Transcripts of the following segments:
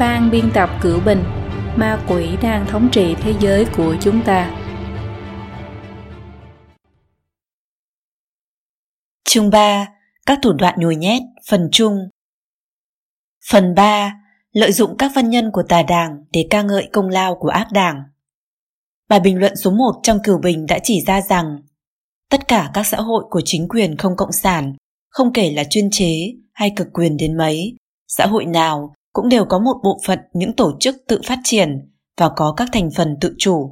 Ban biên tập cửu bình, ma quỷ đang thống trị thế giới của chúng ta. Chương 3. Các thủ đoạn nhồi nhét, phần chung Phần 3. Lợi dụng các văn nhân của tà đảng để ca ngợi công lao của ác đảng. Bài bình luận số 1 trong cửu bình đã chỉ ra rằng tất cả các xã hội của chính quyền không cộng sản, không kể là chuyên chế hay cực quyền đến mấy, xã hội nào cũng đều có một bộ phận những tổ chức tự phát triển và có các thành phần tự chủ.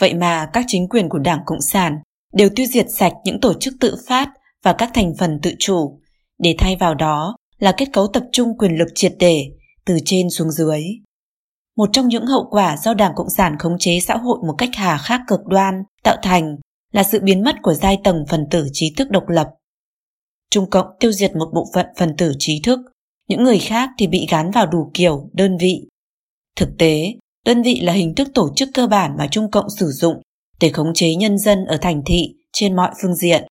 Vậy mà các chính quyền của Đảng Cộng sản đều tiêu diệt sạch những tổ chức tự phát và các thành phần tự chủ, để thay vào đó là kết cấu tập trung quyền lực triệt để từ trên xuống dưới. Một trong những hậu quả do Đảng Cộng sản khống chế xã hội một cách hà khắc cực đoan tạo thành là sự biến mất của giai tầng phần tử trí thức độc lập. Trung Cộng tiêu diệt một bộ phận phần tử trí thức những người khác thì bị gắn vào đủ kiểu, đơn vị. Thực tế, đơn vị là hình thức tổ chức cơ bản mà Trung Cộng sử dụng để khống chế nhân dân ở thành thị trên mọi phương diện.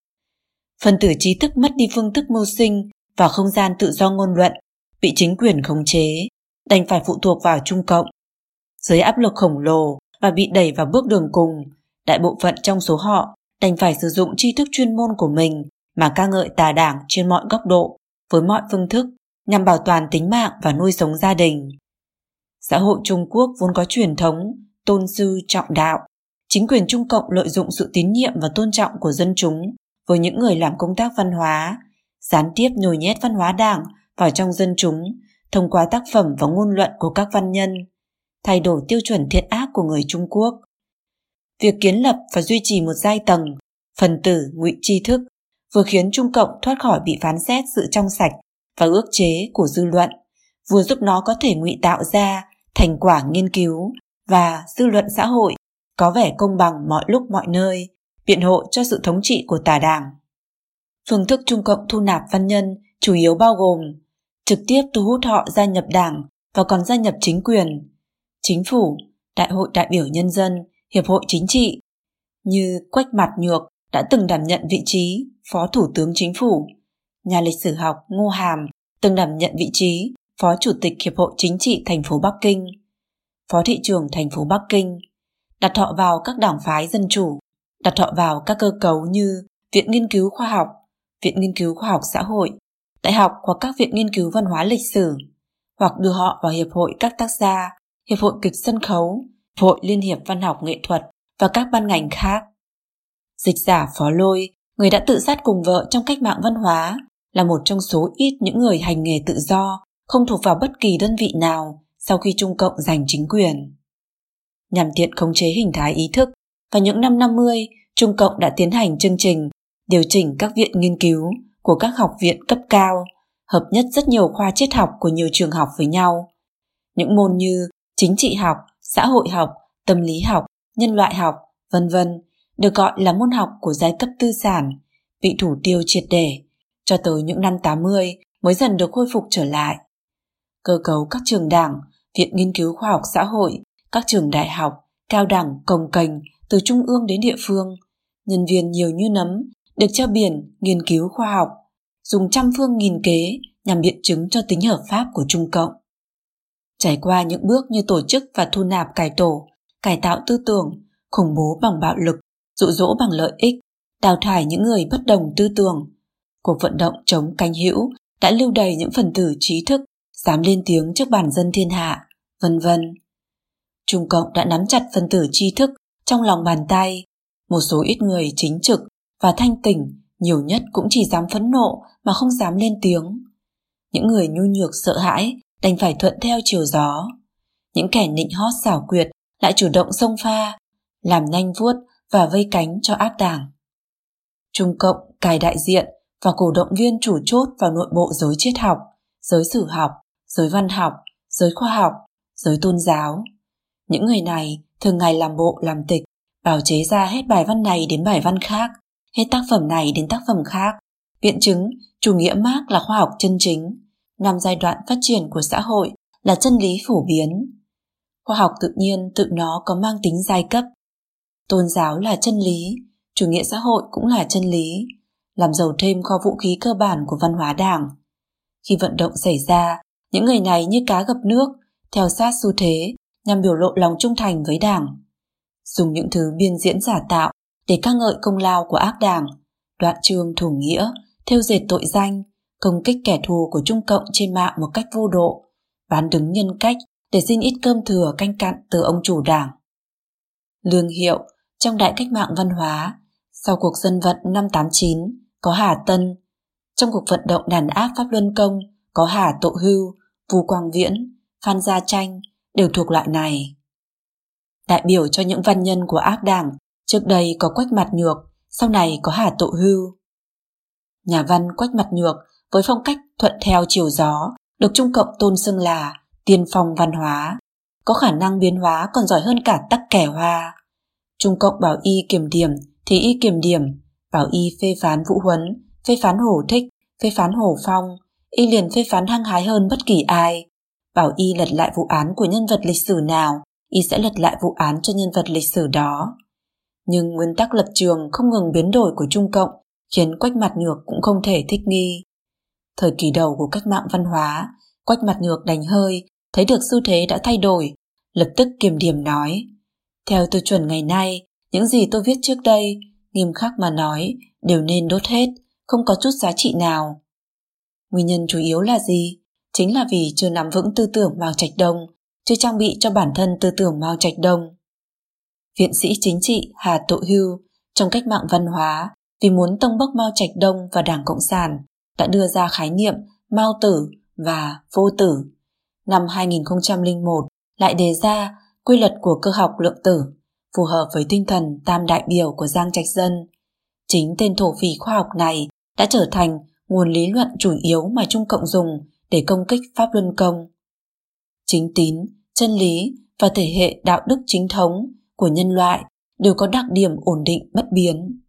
Phần tử trí thức mất đi phương thức mưu sinh và không gian tự do ngôn luận, bị chính quyền khống chế, đành phải phụ thuộc vào Trung Cộng. Dưới áp lực khổng lồ và bị đẩy vào bước đường cùng, đại bộ phận trong số họ đành phải sử dụng tri thức chuyên môn của mình mà ca ngợi tà đảng trên mọi góc độ, với mọi phương thức nhằm bảo toàn tính mạng và nuôi sống gia đình. Xã hội Trung Quốc vốn có truyền thống tôn sư trọng đạo. Chính quyền Trung Cộng lợi dụng sự tín nhiệm và tôn trọng của dân chúng với những người làm công tác văn hóa, gián tiếp nhồi nhét văn hóa đảng vào trong dân chúng thông qua tác phẩm và ngôn luận của các văn nhân, thay đổi tiêu chuẩn thiện ác của người Trung Quốc. Việc kiến lập và duy trì một giai tầng, phần tử ngụy tri thức vừa khiến Trung Cộng thoát khỏi bị phán xét sự trong sạch và ước chế của dư luận, vừa giúp nó có thể ngụy tạo ra thành quả nghiên cứu và dư luận xã hội có vẻ công bằng mọi lúc mọi nơi, biện hộ cho sự thống trị của tà đảng. Phương thức Trung Cộng thu nạp văn nhân chủ yếu bao gồm trực tiếp thu hút họ gia nhập đảng và còn gia nhập chính quyền, chính phủ, đại hội đại biểu nhân dân, hiệp hội chính trị, như Quách Mặt Nhược đã từng đảm nhận vị trí Phó Thủ tướng Chính phủ nhà lịch sử học Ngô Hàm từng đảm nhận vị trí Phó Chủ tịch Hiệp hội Chính trị thành phố Bắc Kinh, Phó thị trưởng thành phố Bắc Kinh, đặt họ vào các đảng phái dân chủ, đặt họ vào các cơ cấu như Viện Nghiên cứu Khoa học, Viện Nghiên cứu Khoa học Xã hội, Đại học hoặc các viện nghiên cứu văn hóa lịch sử, hoặc đưa họ vào Hiệp hội các tác gia, Hiệp hội kịch sân khấu, Hội Liên hiệp Văn học Nghệ thuật và các ban ngành khác. Dịch giả Phó Lôi, người đã tự sát cùng vợ trong cách mạng văn hóa, là một trong số ít những người hành nghề tự do, không thuộc vào bất kỳ đơn vị nào sau khi Trung Cộng giành chính quyền. Nhằm tiện khống chế hình thái ý thức, vào những năm 50, Trung Cộng đã tiến hành chương trình điều chỉnh các viện nghiên cứu của các học viện cấp cao, hợp nhất rất nhiều khoa triết học của nhiều trường học với nhau. Những môn như chính trị học, xã hội học, tâm lý học, nhân loại học, vân vân được gọi là môn học của giai cấp tư sản, bị thủ tiêu triệt để cho tới những năm 80 mới dần được khôi phục trở lại. Cơ cấu các trường đảng, viện nghiên cứu khoa học xã hội, các trường đại học, cao đẳng, công cành từ trung ương đến địa phương, nhân viên nhiều như nấm, được treo biển nghiên cứu khoa học, dùng trăm phương nghìn kế nhằm biện chứng cho tính hợp pháp của Trung Cộng. Trải qua những bước như tổ chức và thu nạp cải tổ, cải tạo tư tưởng, khủng bố bằng bạo lực, dụ dỗ bằng lợi ích, đào thải những người bất đồng tư tưởng, cuộc vận động chống canh hữu đã lưu đầy những phần tử trí thức dám lên tiếng trước bản dân thiên hạ, vân vân. Trung Cộng đã nắm chặt phần tử trí thức trong lòng bàn tay, một số ít người chính trực và thanh tỉnh nhiều nhất cũng chỉ dám phẫn nộ mà không dám lên tiếng. Những người nhu nhược sợ hãi đành phải thuận theo chiều gió. Những kẻ nịnh hót xảo quyệt lại chủ động xông pha, làm nhanh vuốt và vây cánh cho áp đảng. Trung Cộng cài đại diện và cổ động viên chủ chốt vào nội bộ giới triết học, giới sử học, giới văn học, giới khoa học, giới tôn giáo. Những người này thường ngày làm bộ làm tịch, bào chế ra hết bài văn này đến bài văn khác, hết tác phẩm này đến tác phẩm khác. Biện chứng chủ nghĩa Marx là khoa học chân chính, năm giai đoạn phát triển của xã hội là chân lý phổ biến. Khoa học tự nhiên tự nó có mang tính giai cấp. Tôn giáo là chân lý, chủ nghĩa xã hội cũng là chân lý, làm giàu thêm kho vũ khí cơ bản của văn hóa đảng. Khi vận động xảy ra, những người này như cá gặp nước, theo sát xu thế nhằm biểu lộ lòng trung thành với đảng. Dùng những thứ biên diễn giả tạo để ca ngợi công lao của ác đảng, đoạn chương thủ nghĩa, theo dệt tội danh, công kích kẻ thù của Trung Cộng trên mạng một cách vô độ, bán đứng nhân cách để xin ít cơm thừa canh cặn từ ông chủ đảng. Lương hiệu trong đại cách mạng văn hóa, sau cuộc dân vận năm 89 có Hà Tân, trong cuộc vận động đàn áp Pháp Luân Công có Hà Tộ Hưu, Vu Quang Viễn, Phan Gia Tranh đều thuộc loại này. Đại biểu cho những văn nhân của ác đảng, trước đây có Quách Mặt Nhược, sau này có Hà Tộ Hưu. Nhà văn Quách Mặt Nhược với phong cách thuận theo chiều gió, được Trung Cộng tôn xưng là tiên phong văn hóa, có khả năng biến hóa còn giỏi hơn cả tắc kẻ hoa. Trung Cộng bảo y kiểm điểm thì y kiểm điểm, bảo y phê phán Vũ Huấn, phê phán Hổ Thích, phê phán Hổ Phong, y liền phê phán hăng hái hơn bất kỳ ai. Bảo y lật lại vụ án của nhân vật lịch sử nào, y sẽ lật lại vụ án cho nhân vật lịch sử đó. Nhưng nguyên tắc lập trường không ngừng biến đổi của Trung Cộng khiến Quách Mặt Nhược cũng không thể thích nghi. Thời kỳ đầu của cách mạng văn hóa, Quách Mặt Nhược đành hơi, thấy được xu thế đã thay đổi, lập tức kiềm điểm nói. Theo tiêu chuẩn ngày nay, những gì tôi viết trước đây, nghiêm khắc mà nói, đều nên đốt hết, không có chút giá trị nào. Nguyên nhân chủ yếu là gì? Chính là vì chưa nắm vững tư tưởng Mao Trạch Đông, chưa trang bị cho bản thân tư tưởng Mao Trạch Đông. Viện sĩ chính trị Hà Tộ Hưu trong cách mạng văn hóa vì muốn tông bốc Mao Trạch Đông và Đảng Cộng sản đã đưa ra khái niệm Mao tử và vô tử. Năm 2001 lại đề ra quy luật của cơ học lượng tử phù hợp với tinh thần tam đại biểu của Giang Trạch Dân. Chính tên thổ phỉ khoa học này đã trở thành nguồn lý luận chủ yếu mà Trung Cộng dùng để công kích Pháp Luân Công. Chính tín, chân lý và thể hệ đạo đức chính thống của nhân loại đều có đặc điểm ổn định bất biến.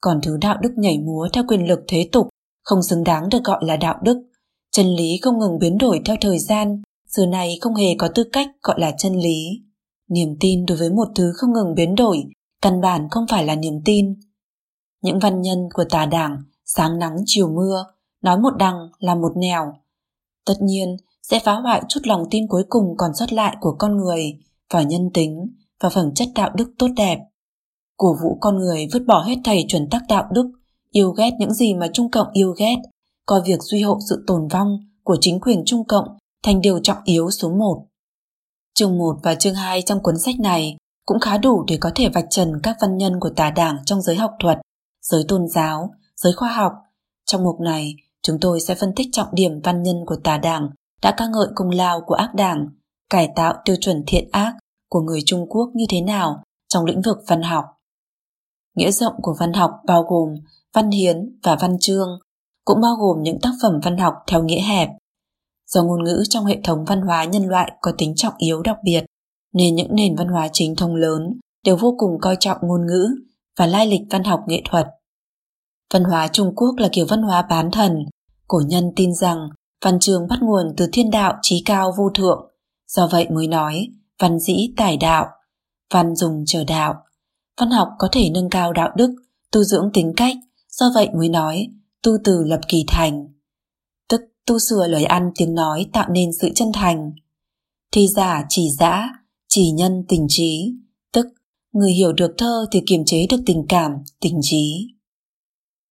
Còn thứ đạo đức nhảy múa theo quyền lực thế tục không xứng đáng được gọi là đạo đức. Chân lý không ngừng biến đổi theo thời gian, xưa này không hề có tư cách gọi là chân lý. Niềm tin đối với một thứ không ngừng biến đổi, căn bản không phải là niềm tin. Những văn nhân của tà đảng, sáng nắng chiều mưa, nói một đằng là một nẻo. Tất nhiên, sẽ phá hoại chút lòng tin cuối cùng còn sót lại của con người vào nhân tính và phẩm chất đạo đức tốt đẹp. Cổ vũ con người vứt bỏ hết thầy chuẩn tắc đạo đức, yêu ghét những gì mà Trung Cộng yêu ghét, coi việc duy hộ sự tồn vong của chính quyền Trung Cộng thành điều trọng yếu số một. Chương 1 và chương 2 trong cuốn sách này cũng khá đủ để có thể vạch trần các văn nhân của tà đảng trong giới học thuật, giới tôn giáo, giới khoa học. Trong mục này, chúng tôi sẽ phân tích trọng điểm văn nhân của tà đảng đã ca ngợi công lao của ác đảng, cải tạo tiêu chuẩn thiện ác của người Trung Quốc như thế nào trong lĩnh vực văn học. Nghĩa rộng của văn học bao gồm văn hiến và văn chương, cũng bao gồm những tác phẩm văn học theo nghĩa hẹp. Do ngôn ngữ trong hệ thống văn hóa nhân loại có tính trọng yếu đặc biệt, nên những nền văn hóa chính thống lớn đều vô cùng coi trọng ngôn ngữ và lai lịch văn học nghệ thuật. Văn hóa Trung Quốc là kiểu văn hóa bán thần, cổ nhân tin rằng văn chương bắt nguồn từ thiên đạo trí cao vô thượng, do vậy mới nói văn dĩ tài đạo, văn dùng chờ đạo. Văn học có thể nâng cao đạo đức, tu dưỡng tính cách, do vậy mới nói tu từ lập kỳ thành. Tu sửa lời ăn tiếng nói tạo nên sự chân thành. Thi giả chỉ dã, chỉ nhân tình trí, tức người hiểu được thơ thì kiềm chế được tình cảm, tình trí.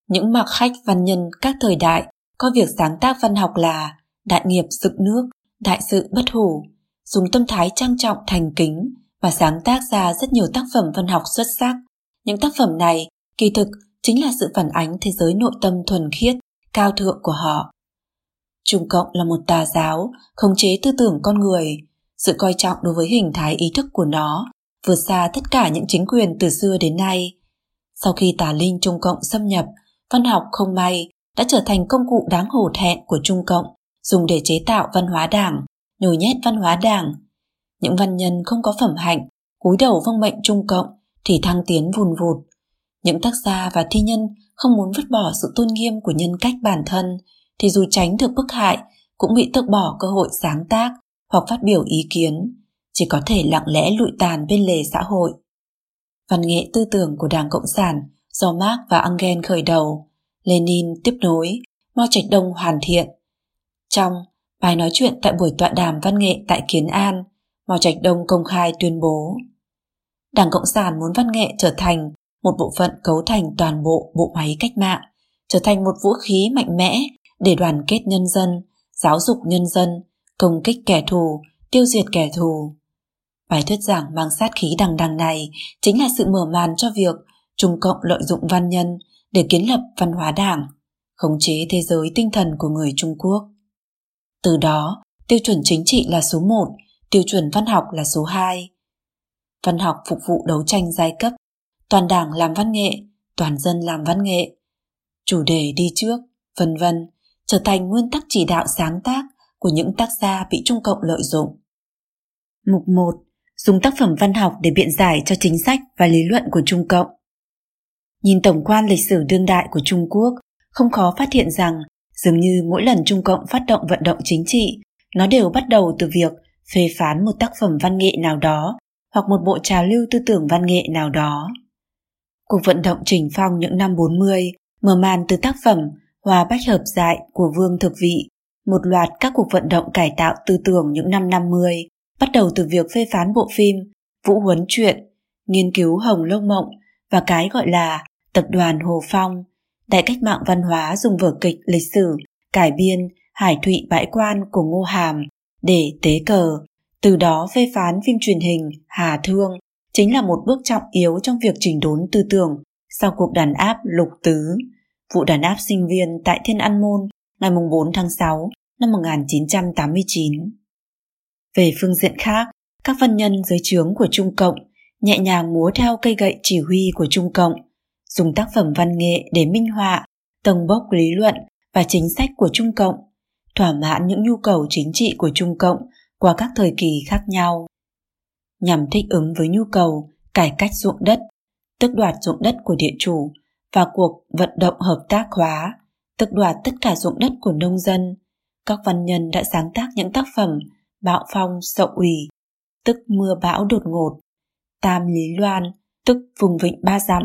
Những mặc khách văn nhân các thời đại có việc sáng tác văn học là đại nghiệp dựng nước, đại sự bất hủ, dùng tâm thái trang trọng thành kính và sáng tác ra rất nhiều tác phẩm văn học xuất sắc. Những tác phẩm này kỳ thực chính là sự phản ánh thế giới nội tâm thuần khiết, cao thượng của họ. Trung Cộng là một tà giáo, khống chế tư tưởng con người, sự coi trọng đối với hình thái ý thức của nó vượt xa tất cả những chính quyền từ xưa đến nay. Sau khi tà linh Trung Cộng xâm nhập, văn học không may đã trở thành công cụ đáng hổ thẹn của Trung Cộng dùng để chế tạo văn hóa đảng, nhồi nhét văn hóa đảng. Những văn nhân không có phẩm hạnh, cúi đầu vâng mệnh Trung Cộng thì thăng tiến vùn vụt. Những tác gia và thi nhân không muốn vứt bỏ sự tôn nghiêm của nhân cách bản thân thì dù tránh được bức hại cũng bị tước bỏ cơ hội sáng tác hoặc phát biểu ý kiến, chỉ có thể lặng lẽ lụi tàn bên lề xã hội. Văn nghệ tư tưởng của Đảng Cộng sản do Marx và Engel khởi đầu, Lenin tiếp nối, Mao Trạch Đông hoàn thiện. Trong Bài nói chuyện tại buổi tọa đàm văn nghệ tại Kiến An, Mao Trạch Đông công khai tuyên bố Đảng Cộng sản muốn văn nghệ trở thành một bộ phận cấu thành toàn bộ bộ máy cách mạng, trở thành một vũ khí mạnh mẽ để đoàn kết nhân dân, giáo dục nhân dân, công kích kẻ thù, tiêu diệt kẻ thù. Bài thuyết giảng mang sát khí đằng đằng này chính là sự mở màn cho việc Trung Cộng lợi dụng văn nhân để kiến lập văn hóa đảng, khống chế thế giới tinh thần của người Trung Quốc. Từ đó, tiêu chuẩn chính trị là số 1, tiêu chuẩn văn học là số 2. Văn học phục vụ đấu tranh giai cấp, toàn đảng làm văn nghệ, toàn dân làm văn nghệ. Chủ đề đi trước, vân vân, trở thành nguyên tắc chỉ đạo sáng tác của những tác gia bị Trung Cộng lợi dụng. Mục 1. Dùng tác phẩm văn học để biện giải cho chính sách và lý luận của Trung Cộng. Nhìn tổng quan lịch sử đương đại của Trung Quốc, không khó phát hiện rằng dường như mỗi lần Trung Cộng phát động vận động chính trị, nó đều bắt đầu từ việc phê phán một tác phẩm văn nghệ nào đó hoặc một bộ trào lưu tư tưởng văn nghệ nào đó. Cuộc vận động trình phong những năm 40 mở màn từ tác phẩm Hòa Bách Hợp Dại của Vương Thực Vị, một loạt các cuộc vận động cải tạo tư tưởng những năm 50, bắt đầu từ việc phê phán bộ phim Vũ Huấn Truyện, nghiên cứu Hồng Lâu Mộng và cái gọi là Tập đoàn Hồ Phong, Đại cách mạng văn hóa dùng vở kịch lịch sử cải biên Hải Thụy Bãi Quan của Ngô Hàm để tế cờ, từ đó phê phán phim truyền hình Hà Thương chính là một bước trọng yếu trong việc chỉnh đốn tư tưởng sau cuộc đàn áp lục tứ, vụ đàn áp sinh viên tại Thiên An Môn ngày 4 tháng 6 năm 1989. Về phương diện khác, các văn nhân dưới trướng của Trung Cộng nhẹ nhàng múa theo cây gậy chỉ huy của Trung Cộng, dùng tác phẩm văn nghệ để minh họa, tầng bốc lý luận và chính sách của Trung Cộng, thỏa mãn những nhu cầu chính trị của Trung Cộng qua các thời kỳ khác nhau. Nhằm thích ứng với nhu cầu cải cách ruộng đất, tức đoạt ruộng đất của địa chủ và cuộc vận động hợp tác hóa, tức đoạt tất cả ruộng đất của nông dân, các văn nhân đã sáng tác những tác phẩm Bạo phong sậu ủy, tức mưa bão đột ngột, Tam Lý Loan, tức vùng vịnh ba dặm,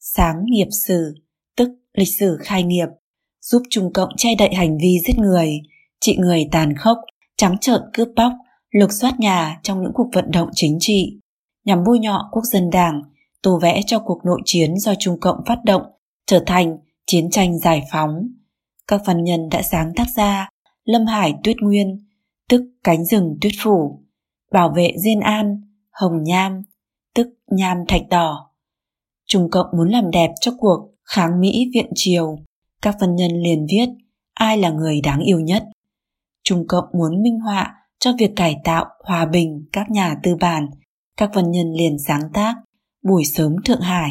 Sáng nghiệp sử, tức lịch sử khai nghiệp, giúp Trung Cộng che đậy hành vi giết người, trị người tàn khốc, trắng trợn cướp bóc, lục soát nhà trong những cuộc vận động chính trị, nhằm bôi nhọ quốc dân đảng, tô vẽ cho cuộc nội chiến do Trung Cộng phát động trở thành chiến tranh giải phóng. Các văn nhân đã sáng tác ra Lâm Hải Tuyết Nguyên, tức cánh rừng tuyết phủ, bảo vệ Diên An, Hồng Nham, tức nham thạch đỏ. Trung Cộng muốn làm đẹp cho cuộc kháng Mỹ viện triều, các văn nhân liền viết ai là người đáng yêu nhất. Trung Cộng muốn minh họa cho việc cải tạo hòa bình các nhà tư bản, các văn nhân liền sáng tác Buổi sớm Thượng Hải.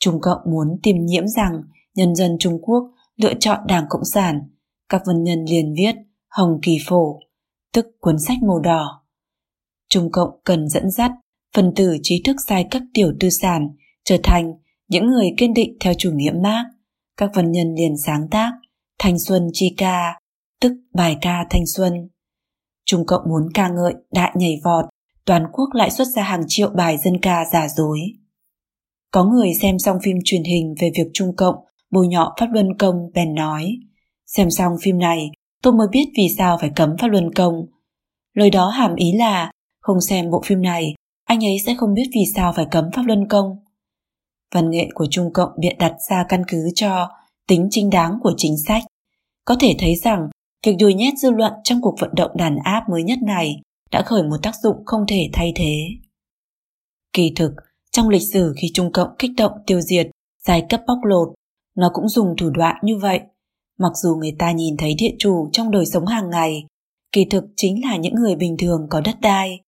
Trung Cộng muốn tìm nhiễm rằng nhân dân Trung Quốc lựa chọn Đảng Cộng sản, các văn nhân liền viết Hồng Kỳ Phổ, tức cuốn sách màu đỏ. Trung Cộng cần dẫn dắt phần tử trí thức giai cấp tiểu tư sản trở thành những người kiên định theo chủ nghĩa Marx. Các văn nhân liền sáng tác Thanh Xuân Chi Ca, tức bài ca Thanh Xuân. Trung Cộng muốn ca ngợi đại nhảy vọt, toàn quốc lại xuất ra hàng triệu bài dân ca giả dối. Có người xem xong phim truyền hình về việc Trung Cộng bôi nhọ Pháp Luân Công bèn nói Xem xong phim này, tôi mới biết vì sao phải cấm Pháp Luân Công. Lời đó hàm ý là không xem bộ phim này, anh ấy sẽ không biết vì sao phải cấm Pháp Luân Công. Văn nghệ của Trung Cộng biện đặt ra căn cứ cho tính chính đáng của chính sách. Có thể thấy rằng việc đùi nhét dư luận trong cuộc vận động đàn áp mới nhất này đã khởi một tác dụng không thể thay thế. Kỳ thực, trong lịch sử khi Trung Cộng kích động tiêu diệt, giai cấp bóc lột, nó cũng dùng thủ đoạn như vậy. Mặc dù người ta nhìn thấy địa chủ trong đời sống hàng ngày, kỳ thực chính là những người bình thường có đất đai.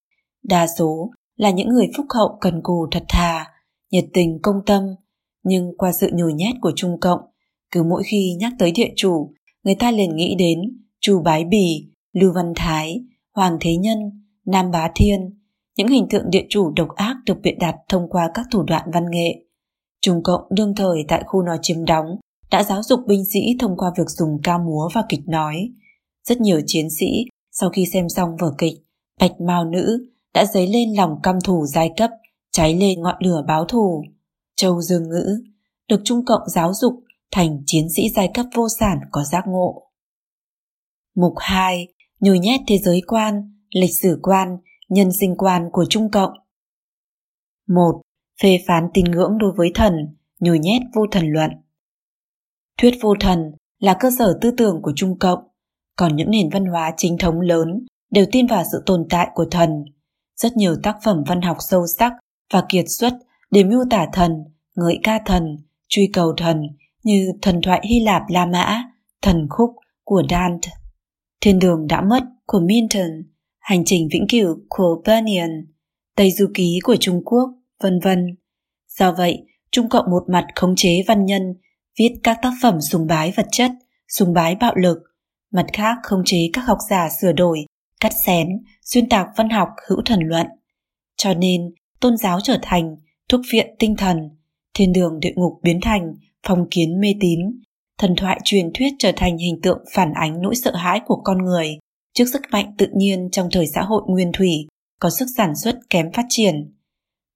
Đa số là những người phúc hậu cần cù thật thà, nhiệt tình công tâm, nhưng qua sự nhồi nhét của Trung Cộng, cứ mỗi khi nhắc tới địa chủ, người ta liền nghĩ đến Chu Bái Bì, Lưu Văn Thái, Hoàng Thế Nhân, Nam Bá Thiên, những hình tượng địa chủ độc ác được biện đặt thông qua các thủ đoạn văn nghệ. Trung Cộng đương thời tại khu nó chiếm đóng đã giáo dục binh sĩ thông qua việc dùng ca múa và kịch nói. Rất nhiều chiến sĩ sau khi xem xong vở kịch Bạch Mao Nữ đã dấy lên lòng căm thù giai cấp, cháy lên ngọn lửa báo thù. Châu Dương Ngữ được Trung Cộng giáo dục thành chiến sĩ giai cấp vô sản có giác ngộ. Mục 2. Nhồi nhét thế giới quan, lịch sử quan, nhân sinh quan của Trung Cộng 1. Phê phán tín ngưỡng đối với thần, nhồi nhét vô thần luận Thuyết vô thần là cơ sở tư tưởng của Trung Cộng, còn những nền văn hóa chính thống lớn đều tin vào sự tồn tại của thần. Rất nhiều tác phẩm văn học sâu sắc và kiệt xuất để miêu tả thần, ngợi ca thần, truy cầu thần như thần thoại Hy Lạp La Mã, thần khúc của Dante, thiên đường đã mất của Milton, hành trình vĩnh cửu của Bunyan, Tây Du Ký của Trung Quốc, vân vân. Do vậy, Trung Cộng một mặt khống chế văn nhân, viết các tác phẩm sùng bái vật chất, sùng bái bạo lực, mặt khác khống chế các học giả sửa đổi, cắt xén, xuyên tạc văn học hữu thần luận. Cho nên, tôn giáo trở thành thuốc viện tinh thần, thiên đường địa ngục biến thành phong kiến mê tín, thần thoại truyền thuyết trở thành hình tượng phản ánh nỗi sợ hãi của con người trước sức mạnh tự nhiên trong thời xã hội nguyên thủy có sức sản xuất kém phát triển.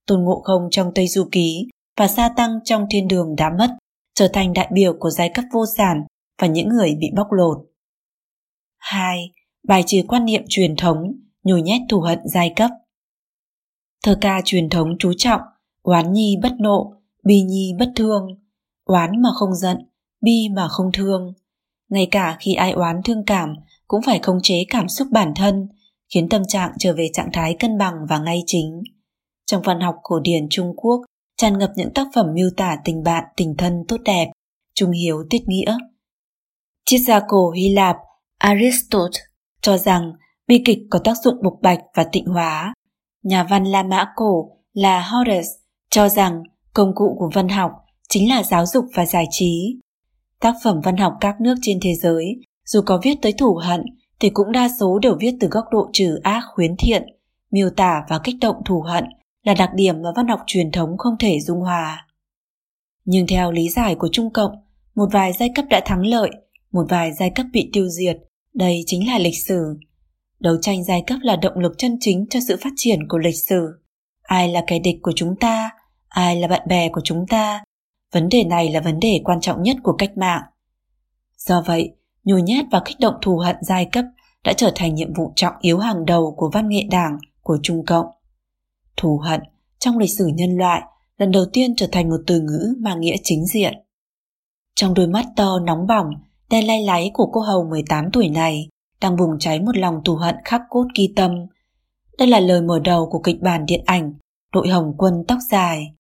Tôn Ngộ Không trong Tây Du Ký và Sa Tăng trong Thiên Đường đã mất, trở thành đại biểu của giai cấp vô sản và những người bị bóc lột. 2. Bài trừ quan niệm truyền thống, nhồi nhét thù hận giai cấp. Thơ ca truyền thống chú trọng, oán nhi bất nộ, bi nhi bất thương, oán mà không giận, bi mà không thương. Ngay cả khi ai oán thương cảm cũng phải khống chế cảm xúc bản thân, khiến tâm trạng trở về trạng thái cân bằng và ngay chính. Trong văn học cổ điển Trung Quốc, tràn ngập những tác phẩm miêu tả tình bạn, tình thân tốt đẹp, trung hiếu tiết nghĩa. Triết gia cổ Hy Lạp Aristotle cho rằng bi kịch có tác dụng bộc bạch và tịnh hóa. Nhà văn La Mã cổ là Horace cho rằng công cụ của văn học chính là giáo dục và giải trí. Tác phẩm văn học các nước trên thế giới, dù có viết tới thủ hận, thì cũng đa số đều viết từ góc độ trừ ác khuyến thiện, miêu tả và kích động thù hận là đặc điểm mà văn học truyền thống không thể dung hòa. Nhưng theo lý giải của Trung Cộng, một vài giai cấp đã thắng lợi, một vài giai cấp bị tiêu diệt, đây chính là lịch sử. Đấu tranh giai cấp là động lực chân chính cho sự phát triển của lịch sử. Ai là kẻ địch của chúng ta, ai là bạn bè của chúng ta, Vấn đề này là vấn đề quan trọng nhất của cách mạng. Do vậy, nhồi nhét và kích động thù hận giai cấp đã trở thành nhiệm vụ trọng yếu hàng đầu của văn nghệ đảng của Trung Cộng. Thù hận trong lịch sử nhân loại lần đầu tiên trở thành một từ ngữ mang nghĩa chính diện. Trong đôi mắt to nóng bỏng, đen lay láy của cô hầu 18 tuổi này đang bùng cháy một lòng thù hận khắc cốt ghi tâm. Đây là lời mở đầu của kịch bản điện ảnh Đội Hồng Quân Tóc Dài.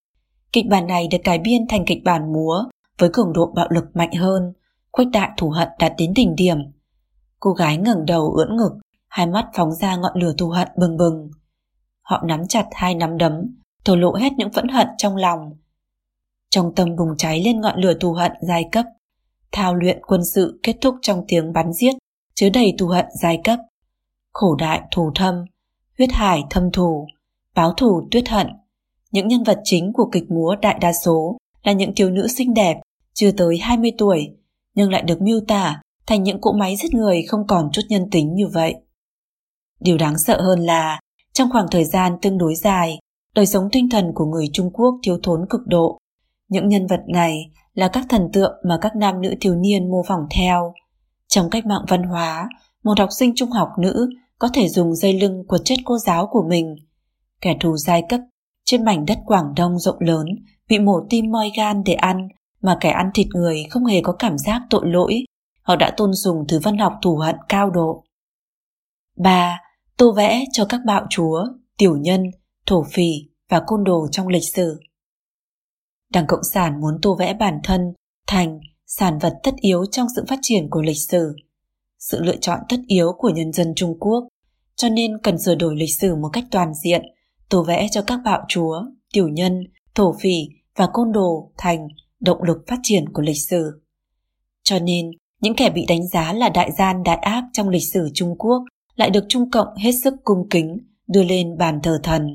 Kịch bản này được cải biên thành kịch bản múa với cường độ bạo lực mạnh hơn, khuếch đại thù hận đạt đến đỉnh điểm. Cô gái ngẩng đầu ưỡn ngực, hai mắt phóng ra ngọn lửa thù hận bừng bừng. Họ nắm chặt hai nắm đấm, thổ lộ hết những phẫn hận trong lòng. Trong tâm bùng cháy lên ngọn lửa thù hận giai cấp. Thao luyện quân sự kết thúc trong tiếng bắn giết, chứa đầy thù hận giai cấp. Khổ đại thù thâm, huyết hải thâm thù, báo thù tuyết hận, những nhân vật chính của kịch múa đại đa số là những thiếu nữ xinh đẹp, chưa tới 20 tuổi, nhưng lại được miêu tả thành những cỗ máy giết người không còn chút nhân tính như vậy. Điều đáng sợ hơn là, trong khoảng thời gian tương đối dài, đời sống tinh thần của người Trung Quốc thiếu thốn cực độ. Những nhân vật này là các thần tượng mà các nam nữ thiếu niên mô phỏng theo. Trong cách mạng văn hóa, một học sinh trung học nữ có thể dùng dây lưng quật chết cô giáo của mình. Kẻ thù giai cấp trên mảnh đất Quảng Đông rộng lớn, bị mổ tim moi gan để ăn, mà kẻ ăn thịt người không hề có cảm giác tội lỗi. Họ đã tôn dùng thứ văn học thù hận cao độ. 3. Tô vẽ cho các bạo chúa, tiểu nhân, thổ phỉ và côn đồ trong lịch sử. Đảng Cộng sản muốn tô vẽ bản thân thành sản vật tất yếu trong sự phát triển của lịch sử, sự lựa chọn tất yếu của nhân dân Trung Quốc, cho nên cần sửa đổi lịch sử một cách toàn diện – tô vẽ cho các bạo chúa, tiểu nhân, thổ phỉ và côn đồ thành động lực phát triển của lịch sử. Cho nên, những kẻ bị đánh giá là đại gian đại ác trong lịch sử Trung Quốc lại được Trung Cộng hết sức cung kính đưa lên bàn thờ thần.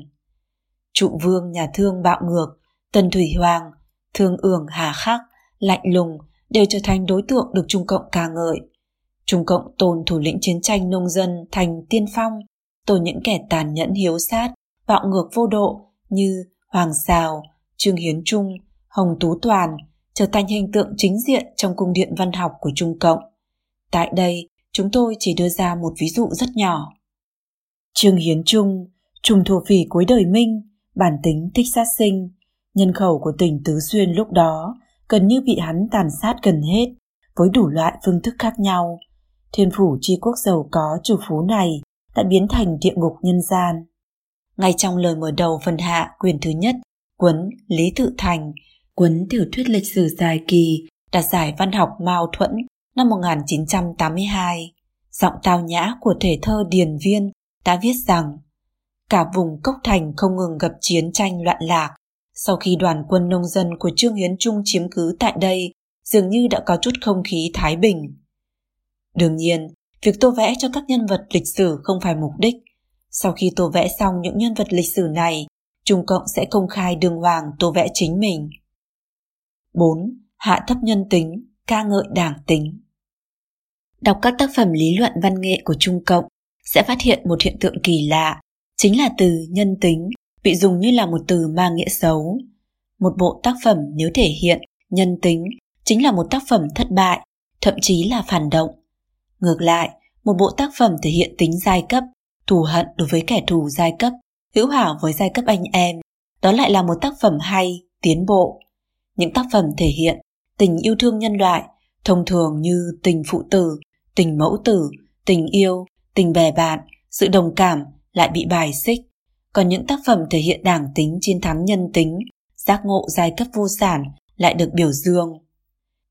Trụ vương nhà thương bạo ngược, Tần Thủy Hoàng, Thương ưởng hà khắc, lạnh lùng đều trở thành đối tượng được Trung Cộng ca ngợi. Trung Cộng tôn thủ lĩnh chiến tranh nông dân thành tiên phong, tổ những kẻ tàn nhẫn hiếu sát, bạo ngược vô độ như Hoàng Sào, Trương Hiến Trung, Hồng Tú Toàn trở thành hình tượng chính diện trong cung điện văn học của Trung Cộng. Tại đây, chúng tôi chỉ đưa ra một ví dụ rất nhỏ. Trương Hiến Trung, trùng thổ phỉ cuối đời Minh, bản tính thích sát sinh, nhân khẩu của tỉnh Tứ Xuyên lúc đó gần như bị hắn tàn sát gần hết với đủ loại phương thức khác nhau. Thiên phủ tri quốc giàu có chủ phú này đã biến thành địa ngục nhân gian. Ngay trong lời mở đầu phần hạ quyền thứ nhất, cuốn Lý Tự Thành, cuốn tiểu thuyết lịch sử dài kỳ đạt giải văn học Mao Thuẫn năm 1982, giọng tao nhã của thể thơ Điền Viên đã viết rằng cả vùng Cốc Thành không ngừng gặp chiến tranh loạn lạc. Sau khi đoàn quân nông dân của Trương Hiến Trung chiếm cứ tại đây, dường như đã có chút không khí thái bình. Đương nhiên, việc tô vẽ cho các nhân vật lịch sử không phải mục đích. Sau khi tô vẽ xong những nhân vật lịch sử này, Trung Cộng sẽ công khai đường hoàng tô vẽ chính mình. 4. Hạ thấp nhân tính, ca ngợi đảng tính Đọc các tác phẩm lý luận văn nghệ của Trung Cộng sẽ phát hiện một hiện tượng kỳ lạ, chính là từ nhân tính bị dùng như là một từ mang nghĩa xấu. Một bộ tác phẩm nếu thể hiện nhân tính chính là một tác phẩm thất bại, thậm chí là phản động. Ngược lại, một bộ tác phẩm thể hiện tính giai cấp, thù hận đối với kẻ thù giai cấp, hữu hảo với giai cấp anh em, đó lại là một tác phẩm hay, tiến bộ. Những tác phẩm thể hiện tình yêu thương nhân loại, thông thường như tình phụ tử, tình mẫu tử, tình yêu, tình bè bạn, sự đồng cảm lại bị bài xích. Còn những tác phẩm thể hiện đảng tính chiến thắng nhân tính, giác ngộ giai cấp vô sản lại được biểu dương.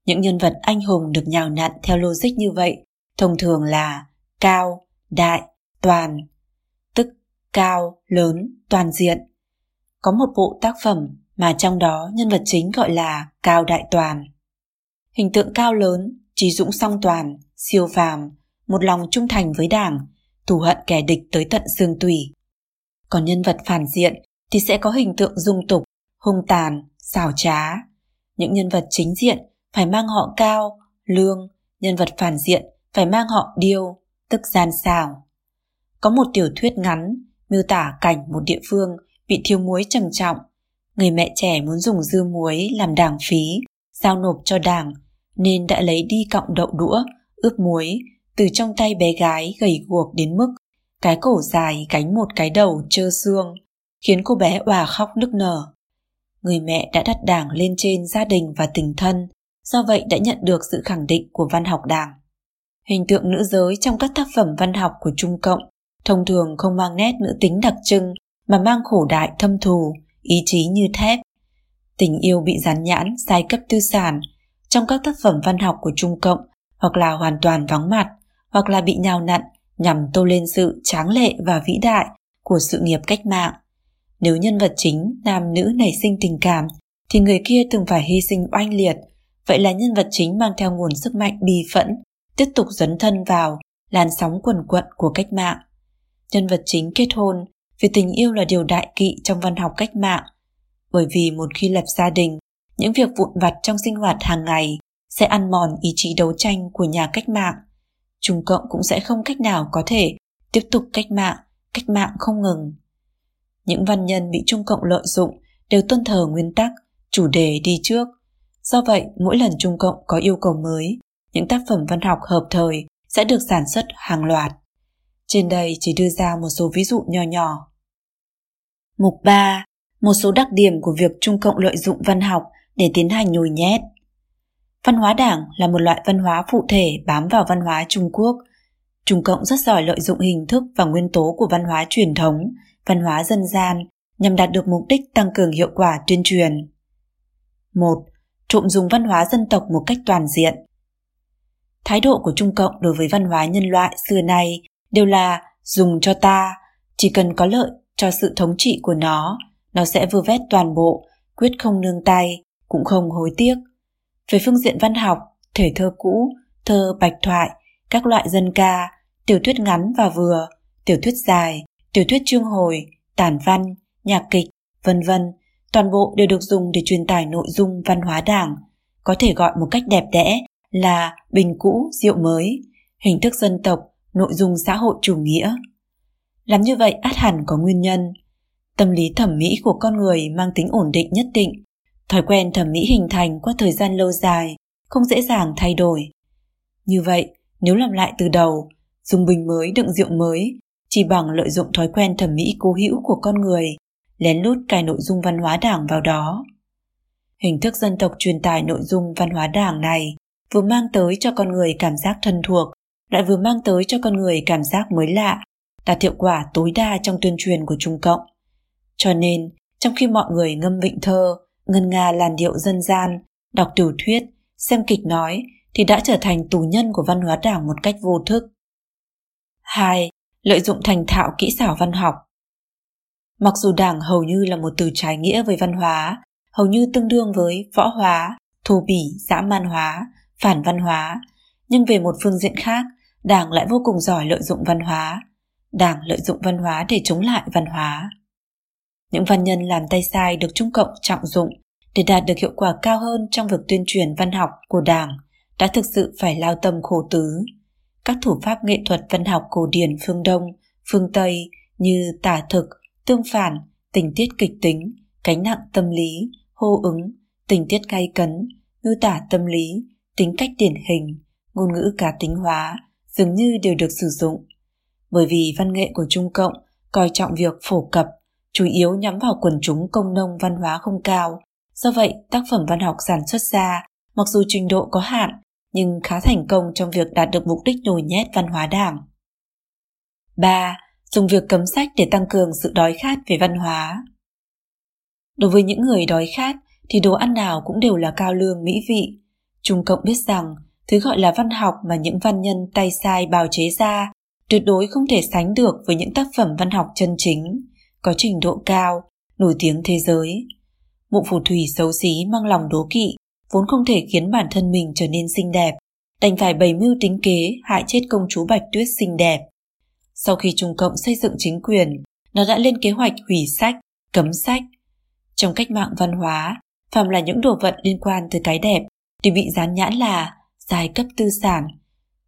Những nhân vật anh hùng được nhào nặn theo logic như vậy, thông thường là cao, đại, toàn, tức cao, lớn, toàn diện. Có một bộ tác phẩm mà trong đó nhân vật chính gọi là cao đại toàn. Hình tượng cao lớn, trí dũng song toàn, siêu phàm, một lòng trung thành với đảng, thù hận kẻ địch tới tận xương tủy. Còn nhân vật phản diện thì sẽ có hình tượng dung tục, hung tàn, xảo trá. Những nhân vật chính diện phải mang họ cao, lương, nhân vật phản diện phải mang họ điêu, tức gian xảo. Có một tiểu thuyết ngắn miêu tả cảnh một địa phương bị thiếu muối trầm trọng. Người mẹ trẻ muốn dùng dư muối làm đảng phí, giao nộp cho đảng, nên đã lấy đi cọng đậu đũa, ướp muối, từ trong tay bé gái gầy guộc đến mức cái cổ dài gánh một cái đầu trơ xương, khiến cô bé òa khóc nức nở. Người mẹ đã đặt đảng lên trên gia đình và tình thân, do vậy đã nhận được sự khẳng định của văn học đảng. Hình tượng nữ giới trong các tác phẩm văn học của Trung Cộng thông thường không mang nét nữ tính đặc trưng mà mang khổ đại thâm thù, ý chí như thép. Tình yêu bị dán nhãn, sai cấp tư sản trong các tác phẩm văn học của Trung Cộng hoặc là hoàn toàn vắng mặt hoặc là bị nhào nặn nhằm tô lên sự tráng lệ và vĩ đại của sự nghiệp cách mạng. Nếu nhân vật chính nam nữ nảy sinh tình cảm thì người kia từng phải hy sinh oanh liệt, vậy là nhân vật chính mang theo nguồn sức mạnh bi phẫn, tiếp tục dấn thân vào làn sóng quần quận của cách mạng. Nhân vật chính kết hôn vì tình yêu là điều đại kỵ trong văn học cách mạng, bởi vì một khi lập gia đình, những việc vụn vặt trong sinh hoạt hàng ngày sẽ ăn mòn ý chí đấu tranh của nhà cách mạng. Trung Cộng cũng sẽ không cách nào có thể tiếp tục cách mạng, cách mạng không ngừng. Những văn nhân bị Trung Cộng lợi dụng đều tuân thờ nguyên tắc, chủ đề đi trước. Do vậy, mỗi lần Trung Cộng có yêu cầu mới, những tác phẩm văn học hợp thời sẽ được sản xuất hàng loạt. Trên đây chỉ đưa ra một số ví dụ nho nhỏ. Mục 3. Một số đặc điểm của việc Trung Cộng lợi dụng văn học để tiến hành nhồi nhét. Văn hóa đảng là một loại văn hóa phụ thể bám vào văn hóa Trung Quốc. Trung Cộng rất giỏi lợi dụng hình thức và nguyên tố của văn hóa truyền thống, văn hóa dân gian nhằm đạt được mục đích tăng cường hiệu quả tuyên truyền. 1. Trộm dùng văn hóa dân tộc một cách toàn diện. Thái độ của Trung Cộng đối với văn hóa nhân loại xưa nay đều là dùng cho ta, chỉ cần có lợi cho sự thống trị của nó, nó sẽ vơ vét toàn bộ, quyết không nương tay, cũng không hối tiếc. Về phương diện văn học, thể thơ cũ, thơ bạch thoại, các loại dân ca, tiểu thuyết ngắn và vừa, tiểu thuyết dài, tiểu thuyết chương hồi, tản văn, nhạc kịch, vân vân, toàn bộ đều được dùng để truyền tải nội dung văn hóa đảng, có thể gọi một cách đẹp đẽ là bình cũ rượu mới, hình thức dân tộc, nội dung xã hội chủ nghĩa. Làm như vậy át hẳn có nguyên nhân. Tâm lý thẩm mỹ của con người mang tính ổn định nhất định, Thói quen thẩm mỹ hình thành qua thời gian lâu dài, không dễ dàng thay đổi. Như vậy, nếu làm lại từ đầu, dùng bình mới đựng rượu mới, chỉ bằng lợi dụng thói quen thẩm mỹ cố hữu của con người, lén lút cài nội dung văn hóa đảng vào đó. Hình thức dân tộc truyền tải nội dung văn hóa đảng này vừa mang tới cho con người cảm giác thân thuộc, lại vừa mang tới cho con người cảm giác mới lạ, đạt hiệu quả tối đa trong tuyên truyền của Trung Cộng. Cho nên, trong khi mọi người ngâm vịnh thơ, ngân nga làn điệu dân gian, đọc tiểu thuyết, xem kịch nói, thì đã trở thành tù nhân của văn hóa đảng một cách vô thức. 2. Lợi dụng thành thạo kỹ xảo văn học Mặc dù đảng hầu như là một từ trái nghĩa với văn hóa, hầu như tương đương với võ hóa, thù bỉ, dã man hóa, phản văn hóa, nhưng về một phương diện khác, đảng lại vô cùng giỏi lợi dụng văn hóa. Đảng lợi dụng văn hóa để chống lại văn hóa. Những văn nhân làm tay sai được Trung Cộng trọng dụng để đạt được hiệu quả cao hơn trong việc tuyên truyền văn học của Đảng đã thực sự phải lao tâm khổ tứ. Các thủ pháp nghệ thuật văn học cổ điển phương Đông, phương Tây như tả thực, tương phản, tình tiết kịch tính, cánh nặng tâm lý, hô ứng, tình tiết gay cấn, miêu tả tâm lý, tính cách điển hình, ngôn ngữ cá tính hóa dường như đều được sử dụng. Bởi vì văn nghệ của Trung Cộng coi trọng việc phổ cập, chủ yếu nhắm vào quần chúng công nông văn hóa không cao. Do vậy, tác phẩm văn học sản xuất ra, mặc dù trình độ có hạn, nhưng khá thành công trong việc đạt được mục đích nhồi nhét văn hóa đảng. 3. Dùng việc cấm sách để tăng cường sự đói khát về văn hóa. Đối với những người đói khát thì đồ ăn nào cũng đều là cao lương mỹ vị. Trung Cộng biết rằng thứ gọi là văn học mà những văn nhân tay sai bào chế ra tuyệt đối không thể sánh được với những tác phẩm văn học chân chính, có trình độ cao, nổi tiếng thế giới. Mụ phù thủy xấu xí mang lòng đố kỵ, vốn không thể khiến bản thân mình trở nên xinh đẹp, đành phải bày mưu tính kế hại chết công chúa Bạch Tuyết xinh đẹp. Sau khi Trung Cộng xây dựng chính quyền, nó đã lên kế hoạch hủy sách, cấm sách. Trong cách mạng văn hóa, phàm là những đồ vật liên quan tới cái đẹp thì bị dán nhãn là giai cấp tư sản.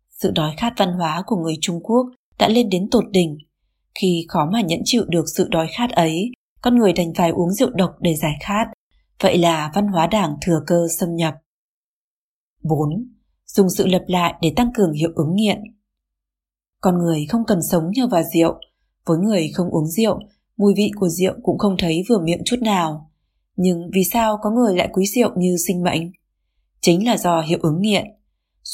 Sự đói khát văn hóa của người Trung Quốc đã lên đến tột đỉnh. Khi khó mà nhẫn chịu được sự đói khát ấy, con người đành phải uống rượu độc để giải khát. Vậy là văn hóa đảng thừa cơ xâm nhập. 4. Dùng sự lập lại để tăng cường hiệu ứng nghiện. Con người không cần sống nhờ vào rượu. Với người không uống rượu, mùi vị của rượu cũng không thấy vừa miệng chút nào. Nhưng vì sao có người lại quý rượu như sinh mệnh? Chính là do hiệu ứng nghiện.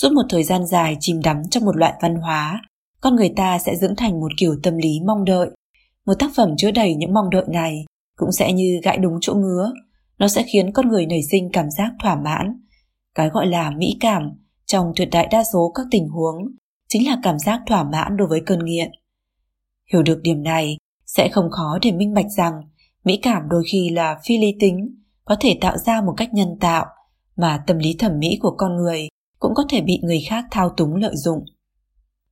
Suốt một thời gian dài chìm đắm trong một loại văn hóa, con người ta sẽ dưỡng thành một kiểu tâm lý mong đợi. Một tác phẩm chứa đầy những mong đợi này cũng sẽ như gãi đúng chỗ ngứa. Nó sẽ khiến con người nảy sinh cảm giác thỏa mãn. Cái gọi là mỹ cảm trong tuyệt đại đa số các tình huống chính là cảm giác thỏa mãn đối với cơn nghiện. Hiểu được điểm này sẽ không khó để minh bạch rằng mỹ cảm đôi khi là phi lý tính, có thể tạo ra một cách nhân tạo mà tâm lý thẩm mỹ của con người cũng có thể bị người khác thao túng lợi dụng.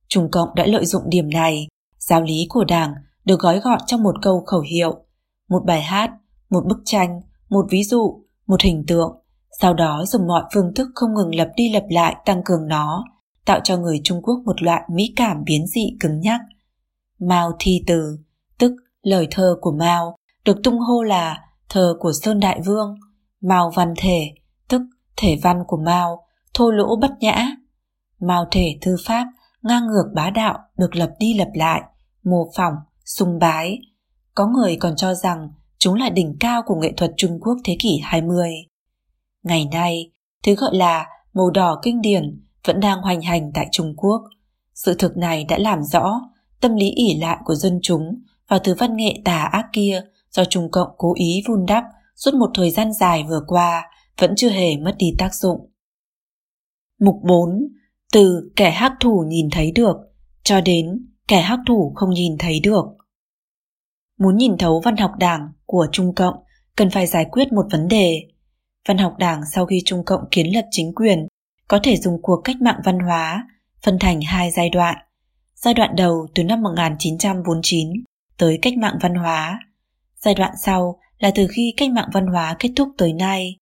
Trung Cộng đã lợi dụng điểm này, giáo lý của Đảng được gói gọn trong một câu khẩu hiệu, một bài hát, một bức tranh, một ví dụ, một hình tượng, sau đó dùng mọi phương thức không ngừng lặp đi lặp lại tăng cường nó, tạo cho người Trung Quốc một loại mỹ cảm biến dị cứng nhắc. Mao thi từ, tức lời thơ của Mao, được tung hô là thơ của Sơn Đại Vương, Mao văn thể, tức thể văn của Mao, thô lỗ bất nhã. Mao thể thư pháp, ngang ngược bá đạo được lập đi lập lại, mô phỏng, sùng bái. Có người còn cho rằng chúng là đỉnh cao của nghệ thuật Trung Quốc thế kỷ 20. Ngày nay, thứ gọi là màu đỏ kinh điển vẫn đang hoành hành tại Trung Quốc. Sự thực này đã làm rõ tâm lý ỉ lại của dân chúng vào thứ văn nghệ tà ác kia do Trung Cộng cố ý vun đắp suốt một thời gian dài vừa qua vẫn chưa hề mất đi tác dụng. Mục 4. Từ kẻ hắc thủ nhìn thấy được cho đến kẻ hắc thủ không nhìn thấy được. Muốn nhìn thấu văn học đảng của Trung Cộng cần phải giải quyết một vấn đề. Văn học đảng sau khi Trung Cộng kiến lập chính quyền có thể dùng cuộc cách mạng văn hóa phân thành hai giai đoạn. Giai đoạn đầu từ năm 1949 tới cách mạng văn hóa. Giai đoạn sau là từ khi cách mạng văn hóa kết thúc tới nay.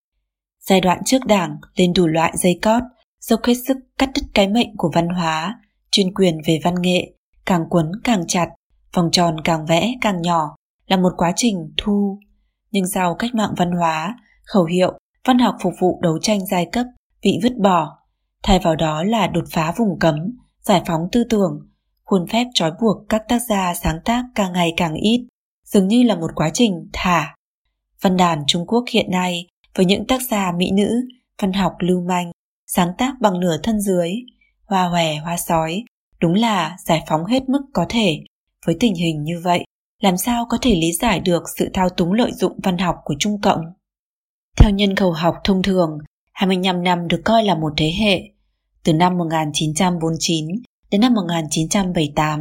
Giai đoạn trước đảng lên đủ loại dây cót, dốc hết sức cắt đứt cái mệnh của văn hóa, chuyên quyền về văn nghệ, càng quấn càng chặt, vòng tròn càng vẽ càng nhỏ, là một quá trình thu. Nhưng sau cách mạng văn hóa, khẩu hiệu văn học phục vụ đấu tranh giai cấp bị vứt bỏ, thay vào đó là đột phá vùng cấm, giải phóng tư tưởng, khuôn phép trói buộc các tác gia sáng tác càng ngày càng ít, dường như là một quá trình thả. Văn đàn Trung Quốc hiện nay với những tác gia mỹ nữ, văn học lưu manh, sáng tác bằng nửa thân dưới, hoa hòe hoa sói, đúng là giải phóng hết mức có thể. Với tình hình như vậy, làm sao có thể lý giải được sự thao túng lợi dụng văn học của Trung Cộng? Theo nhân khẩu học thông thường, 25 năm được coi là một thế hệ. Từ năm 1949 đến năm 1978,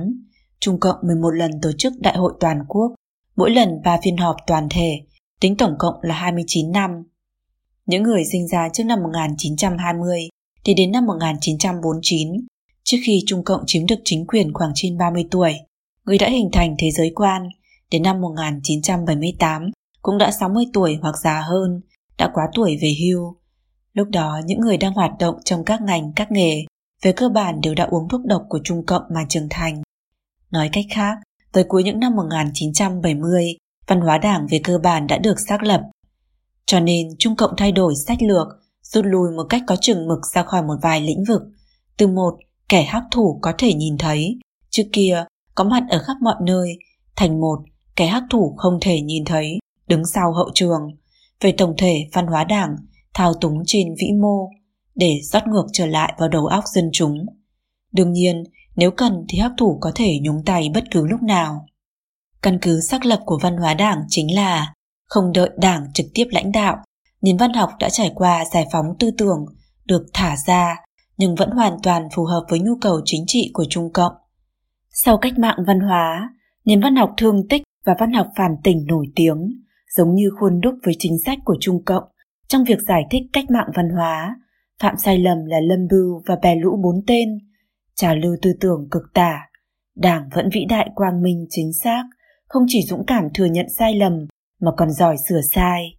Trung Cộng 11 lần tổ chức đại hội toàn quốc, mỗi lần 3 phiên họp toàn thể, tính tổng cộng là 29 năm. Những người sinh ra trước năm 1920 thì đến năm 1949, trước khi Trung Cộng chiếm được chính quyền khoảng trên 30 tuổi, người đã hình thành thế giới quan, đến năm 1978 cũng đã 60 tuổi hoặc già hơn, đã quá tuổi về hưu. Lúc đó những người đang hoạt động trong các ngành, các nghề về cơ bản đều đã uống thuốc độc của Trung Cộng mà trưởng thành. Nói cách khác, tới cuối những năm 1970, văn hóa đảng về cơ bản đã được xác lập. Cho nên Trung Cộng thay đổi sách lược, rút lui một cách có chừng mực ra khỏi một vài lĩnh vực. Từ một, kẻ hắc thủ có thể nhìn thấy, trước kia có mặt ở khắp mọi nơi, thành một, kẻ hắc thủ không thể nhìn thấy, đứng sau hậu trường. Về tổng thể văn hóa đảng, thao túng trên vĩ mô, để rót ngược trở lại vào đầu óc dân chúng. Đương nhiên, nếu cần thì hắc thủ có thể nhúng tay bất cứ lúc nào. Căn cứ xác lập của văn hóa đảng chính là không đợi đảng trực tiếp lãnh đạo, nền văn học đã trải qua giải phóng tư tưởng, được thả ra, nhưng vẫn hoàn toàn phù hợp với nhu cầu chính trị của Trung Cộng. Sau cách mạng văn hóa, nền văn học thương tích và văn học phản tỉnh nổi tiếng, giống như khuôn đúc với chính sách của Trung Cộng trong việc giải thích cách mạng văn hóa, phạm sai lầm là Lâm Bưu và bè lũ bốn tên, trào lưu tư tưởng cực tả. Đảng vẫn vĩ đại quang minh chính xác, không chỉ dũng cảm thừa nhận sai lầm mà còn giỏi sửa sai.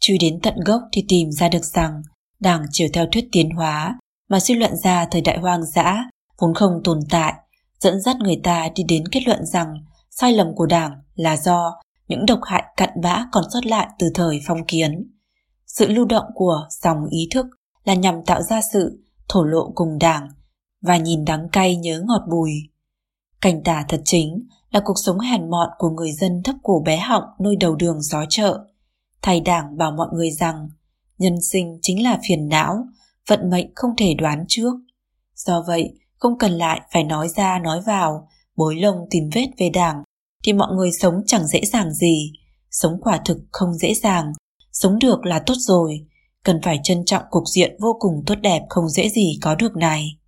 Truy đến tận gốc thì tìm ra được rằng đảng chiều theo thuyết tiến hóa mà suy luận ra thời đại hoang dã vốn không tồn tại, dẫn dắt người ta đi đến kết luận rằng sai lầm của đảng là do những độc hại cặn bã còn sót lại từ thời phong kiến. Sự lưu động của dòng ý thức là nhằm tạo ra sự thổ lộ cùng đảng và nhìn đắng cay nhớ ngọt bùi. Cảnh tả thật chính là cuộc sống hèn mọn của người dân thấp cổ bé họng nơi đầu đường gió chợ. Thầy đảng bảo mọi người rằng nhân sinh chính là phiền não, vận mệnh không thể đoán trước. Do vậy, không cần lại phải nói ra nói vào, bối lông tìm vết về đảng, thì mọi người sống chẳng dễ dàng gì. Sống quả thực không dễ dàng, sống được là tốt rồi, cần phải trân trọng cục diện vô cùng tốt đẹp không dễ gì có được này.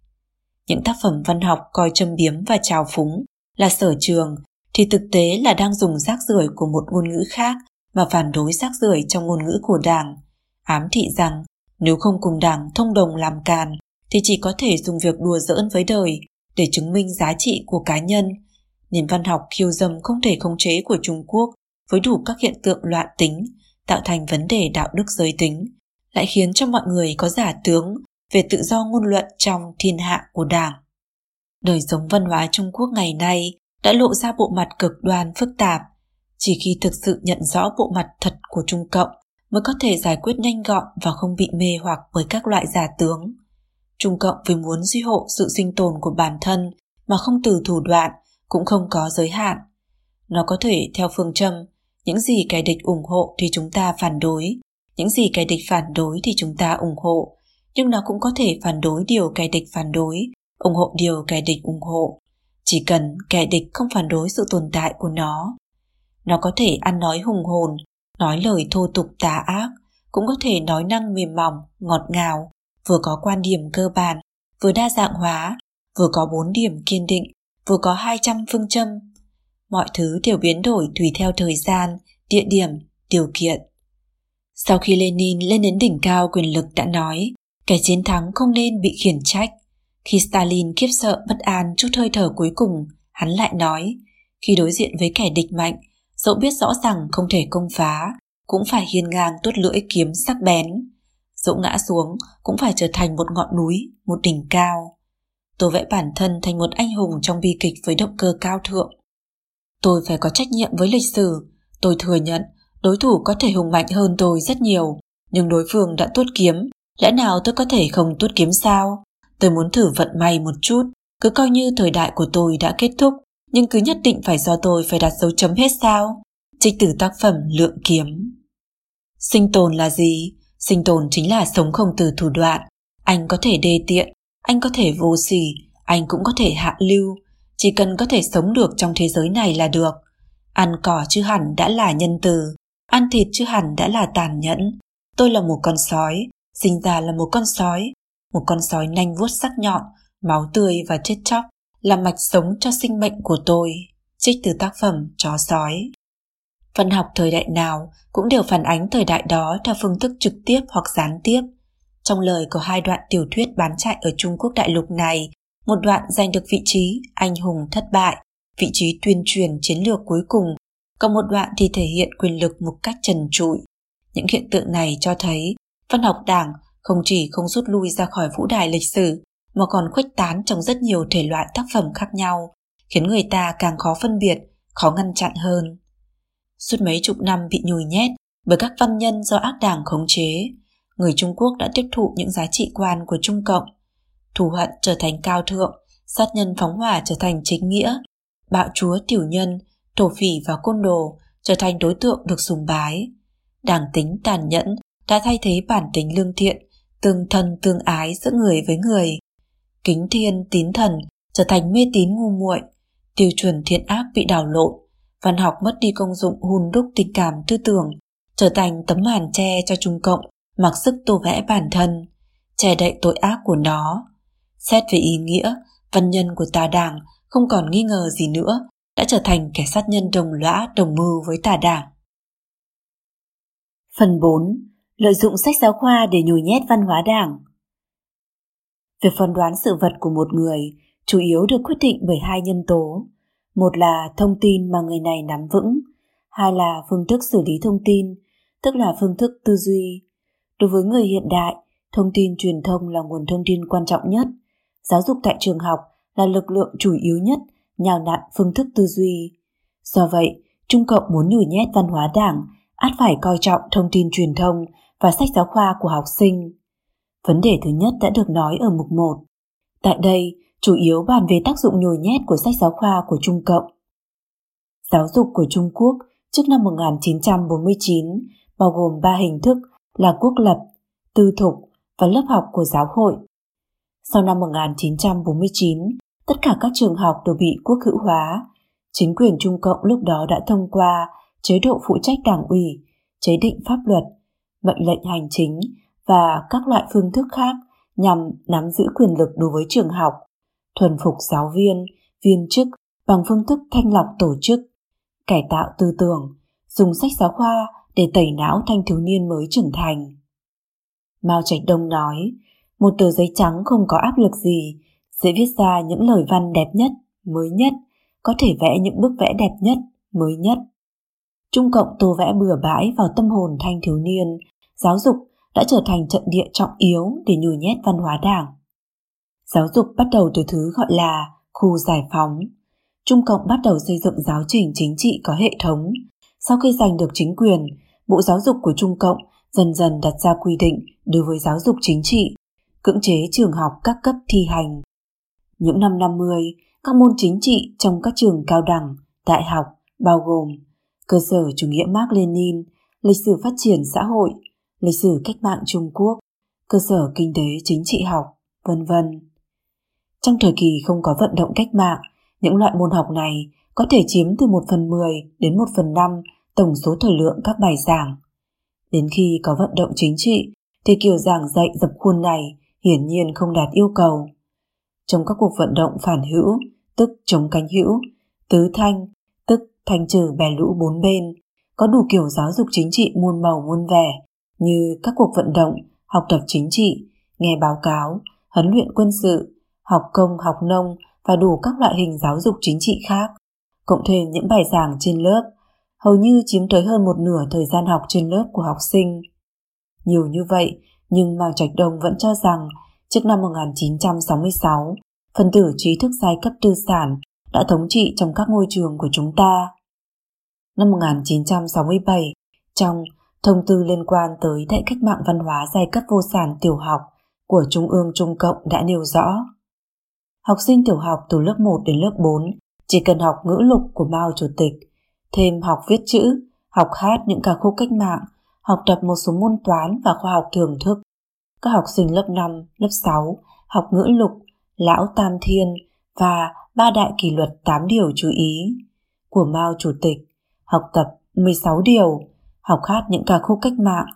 Những tác phẩm văn học coi châm biếm và trào phúng là sở trường thì thực tế là đang dùng rác rưởi của một ngôn ngữ khác mà phản đối rác rưởi trong ngôn ngữ của đảng, ám thị rằng nếu không cùng đảng thông đồng làm càn thì chỉ có thể dùng việc đùa giỡn với đời để chứng minh giá trị của cá nhân. Nền văn học khiêu dâm không thể khống chế của Trung Quốc với đủ các hiện tượng loạn tính, tạo thành vấn đề đạo đức giới tính, lại khiến cho mọi người có giả tướng về tự do ngôn luận trong thiên hạ của đảng. Đời sống văn hóa Trung Quốc ngày nay đã lộ ra bộ mặt cực đoan phức tạp. Chỉ khi thực sự nhận rõ bộ mặt thật của Trung Cộng mới có thể giải quyết nhanh gọn và không bị mê hoặc bởi các loại giả tướng. Trung Cộng vì muốn duy hộ sự sinh tồn của bản thân mà không từ thủ đoạn cũng không có giới hạn. Nó có thể theo phương châm những gì kẻ địch ủng hộ thì chúng ta phản đối, những gì kẻ địch phản đối thì chúng ta ủng hộ, nhưng nó cũng có thể phản đối điều kẻ địch phản đối, ủng hộ điều kẻ địch ủng hộ. Chỉ cần kẻ địch không phản đối sự tồn tại của nó. Nó có thể ăn nói hùng hồn, nói lời thô tục tà ác, cũng có thể nói năng mềm mỏng, ngọt ngào, vừa có quan điểm cơ bản, vừa đa dạng hóa, vừa có bốn điểm kiên định, vừa có 200 phương châm. Mọi thứ đều biến đổi tùy theo thời gian, địa điểm, điều kiện. Sau khi Lenin lên đến đỉnh cao quyền lực đã nói, kẻ chiến thắng không nên bị khiển trách. Khi Stalin khiếp sợ bất an chút hơi thở cuối cùng, hắn lại nói, khi đối diện với kẻ địch mạnh, dẫu biết rõ rằng không thể công phá, cũng phải hiên ngang tuốt lưỡi kiếm sắc bén. Dẫu ngã xuống, cũng phải trở thành một ngọn núi, một đỉnh cao. Tôi vẽ bản thân thành một anh hùng trong bi kịch với động cơ cao thượng. Tôi phải có trách nhiệm với lịch sử. Tôi thừa nhận đối thủ có thể hùng mạnh hơn tôi rất nhiều, nhưng đối phương đã tuốt kiếm. Lẽ nào tôi có thể không tuốt kiếm sao? Tôi muốn thử vận may một chút, Cứ coi như thời đại của tôi đã kết thúc, nhưng cứ nhất định phải do tôi phải đặt dấu chấm hết sao? Trích từ tác phẩm Lượng Kiếm. Sinh tồn là gì? Sinh tồn chính là sống không từ thủ đoạn. Anh có thể đê tiện, anh có thể vô sỉ, anh cũng có thể hạ lưu. Chỉ cần có thể sống được trong thế giới này là được. Ăn cỏ chứ hẳn đã là nhân từ, ăn thịt chứ hẳn đã là tàn nhẫn. Tôi là một con sói, sinh ra là một con sói, một con sói nanh vuốt sắc nhọn, máu tươi và chết chóc là mạch sống cho sinh mệnh của tôi. Trích từ tác phẩm Chó sói. Văn học thời đại nào cũng đều phản ánh thời đại đó theo phương thức trực tiếp hoặc gián tiếp. Trong lời có hai đoạn tiểu thuyết bán chạy ở Trung Quốc đại lục này, một đoạn giành được vị trí anh hùng thất bại, vị trí tuyên truyền chiến lược cuối cùng, còn một đoạn thì thể hiện quyền lực một cách trần trụi. Những hiện tượng này cho thấy văn học đảng không chỉ không rút lui ra khỏi vũ đài lịch sử mà còn khuếch tán trong rất nhiều thể loại tác phẩm khác nhau, khiến người ta càng khó phân biệt, khó ngăn chặn hơn. Suốt mấy chục năm bị nhồi nhét bởi các văn nhân do ác đảng khống chế, người Trung Quốc đã tiếp thụ những giá trị quan của Trung Cộng. Thù hận trở thành cao thượng, sát nhân phóng hỏa trở thành chính nghĩa, bạo chúa tiểu nhân, thổ phỉ và côn đồ trở thành đối tượng được sùng bái. Đảng tính tàn nhẫn đã thay thế bản tính lương thiện, tương thân tương ái giữa người với người. Kính thiên tín thần trở thành mê tín ngu muội, tiêu chuẩn thiện ác bị đảo lộn, văn học mất đi công dụng hùn đúc tình cảm tư tưởng, trở thành tấm màn che cho Trung Cộng mặc sức tô vẽ bản thân, che đậy tội ác của nó. Xét về ý nghĩa, văn nhân của tà đảng không còn nghi ngờ gì nữa, đã trở thành kẻ sát nhân đồng lõa đồng mưu với tà đảng. Phần 4. Lợi dụng sách giáo khoa để nhồi nhét văn hóa đảng Việc phán đoán sự vật của một người chủ yếu được quyết định bởi hai nhân tố. Một là thông tin mà người này nắm vững, hai là phương thức xử lý thông tin, tức là phương thức tư duy. Đối với người hiện đại, thông tin truyền thông là nguồn thông tin quan trọng nhất. Giáo dục tại trường học là lực lượng chủ yếu nhất nhào nặn phương thức tư duy. Do vậy, Trung Cộng muốn nhồi nhét văn hóa đảng, át phải coi trọng thông tin truyền thông và sách giáo khoa của học sinh. Vấn đề thứ nhất đã được nói ở mục 1. Tại đây, chủ yếu bàn về tác dụng nhồi nhét của sách giáo khoa của Trung Cộng. Giáo dục của Trung Quốc trước năm 1949 bao gồm ba hình thức là quốc lập, tư thục và lớp học của giáo hội. Sau năm 1949, tất cả các trường học đều bị quốc hữu hóa. Chính quyền Trung Cộng lúc đó đã thông qua chế độ phụ trách đảng ủy, chế định pháp luật, mệnh lệnh hành chính và các loại phương thức khác nhằm nắm giữ quyền lực đối với trường học, thuần phục giáo viên, viên chức bằng phương thức thanh lọc tổ chức, cải tạo tư tưởng, dùng sách giáo khoa để tẩy não thanh thiếu niên mới trưởng thành. Mao Trạch Đông nói, một tờ giấy trắng không có áp lực gì, sẽ viết ra những lời văn đẹp nhất, mới nhất, có thể vẽ những bức vẽ đẹp nhất, mới nhất. Trung Cộng tô vẽ bừa bãi vào tâm hồn thanh thiếu niên, giáo dục đã trở thành trận địa trọng yếu để nhồi nhét văn hóa đảng. Giáo dục bắt đầu từ thứ gọi là khu giải phóng. Trung Cộng bắt đầu xây dựng giáo trình chính trị có hệ thống. Sau khi giành được chính quyền, Bộ Giáo dục của Trung Cộng dần dần đặt ra quy định đối với giáo dục chính trị, cưỡng chế trường học các cấp thi hành. Những năm 50, các môn chính trị trong các trường cao đẳng, đại học bao gồm cơ sở chủ nghĩa Mark Lenin, lịch sử phát triển xã hội, lịch sử cách mạng Trung Quốc, cơ sở kinh tế chính trị học, vân vân. Trong thời kỳ không có vận động cách mạng, những loại môn học này có thể chiếm từ 1 phần 10 đến 1 phần 5 tổng số thời lượng các bài giảng. Đến khi có vận động chính trị, thì kiểu giảng dạy dập khuôn này hiển nhiên không đạt yêu cầu. Trong các cuộc vận động phản hữu, tức chống cánh hữu, tứ thanh, tức thanh trừ bè lũ bốn bên, có đủ kiểu giáo dục chính trị muôn màu muôn vẻ, như các cuộc vận động, học tập chính trị, nghe báo cáo, huấn luyện quân sự, học công, học nông và đủ các loại hình giáo dục chính trị khác, cộng thêm những bài giảng trên lớp, hầu như chiếm tới hơn một nửa thời gian học trên lớp của học sinh. Nhiều như vậy, nhưng Mao Trạch Đông vẫn cho rằng trước năm 1966, phần tử trí thức giai cấp tư sản đã thống trị trong các ngôi trường của chúng ta. Năm 1967, trong thông tư liên quan tới đại cách mạng văn hóa giai cấp vô sản tiểu học của Trung ương Trung Cộng đã nêu rõ. Học sinh tiểu học từ lớp 1 đến lớp 4 chỉ cần học ngữ lục của Mao Chủ tịch, thêm học viết chữ, học hát những ca khúc cách mạng, học tập một số môn toán và khoa học thường thức. Các học sinh lớp 5, lớp 6 học ngữ lục, lão tam thiên và ba đại kỷ luật 8 điều chú ý của Mao Chủ tịch, học tập 16 điều, học hát những ca khúc cách mạng.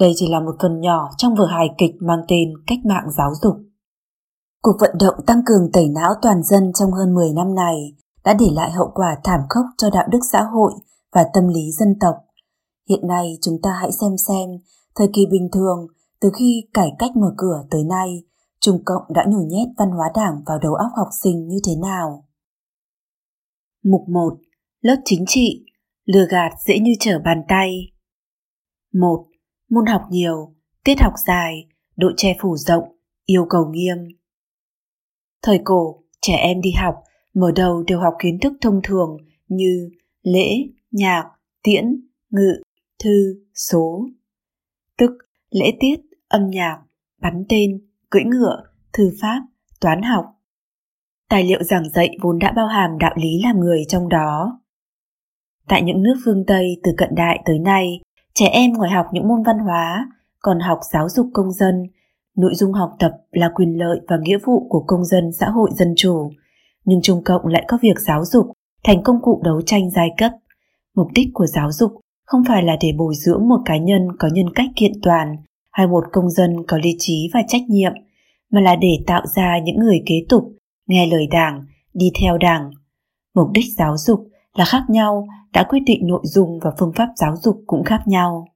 Đây chỉ là một phần nhỏ trong vở hài kịch mang tên Cách mạng giáo dục. Cuộc vận động tăng cường tẩy não toàn dân trong hơn 10 năm này đã để lại hậu quả thảm khốc cho đạo đức xã hội và tâm lý dân tộc. Hiện nay chúng ta hãy xem xem thời kỳ bình thường từ khi cải cách mở cửa tới nay, Trung Cộng đã nhồi nhét văn hóa đảng vào đầu óc học sinh như thế nào. Mục 1. Lớp chính trị, lừa gạt dễ như trở bàn tay. 1. Môn học nhiều, tiết học dài, độ che phủ rộng, yêu cầu nghiêm. Thời cổ, trẻ em đi học, mở đầu đều học kiến thức thông thường như lễ, nhạc, tiễn, ngự, thư, số. Tức lễ tiết, âm nhạc, bắn tên, cưỡi ngựa, thư pháp, toán học. Tài liệu giảng dạy vốn đã bao hàm đạo lý làm người trong đó. Tại những nước phương Tây từ cận đại tới nay, trẻ em ngoài học những môn văn hóa, còn học giáo dục công dân, nội dung học tập là quyền lợi và nghĩa vụ của công dân xã hội dân chủ, nhưng Trung Cộng lại có việc giáo dục thành công cụ đấu tranh giai cấp. Mục đích của giáo dục không phải là để bồi dưỡng một cá nhân có nhân cách kiện toàn hay một công dân có lý trí và trách nhiệm, mà là để tạo ra những người kế tục, nghe lời đảng, đi theo đảng. Mục đích giáo dục là khác nhau, đã quyết định nội dung và phương pháp giáo dục cũng khác nhau.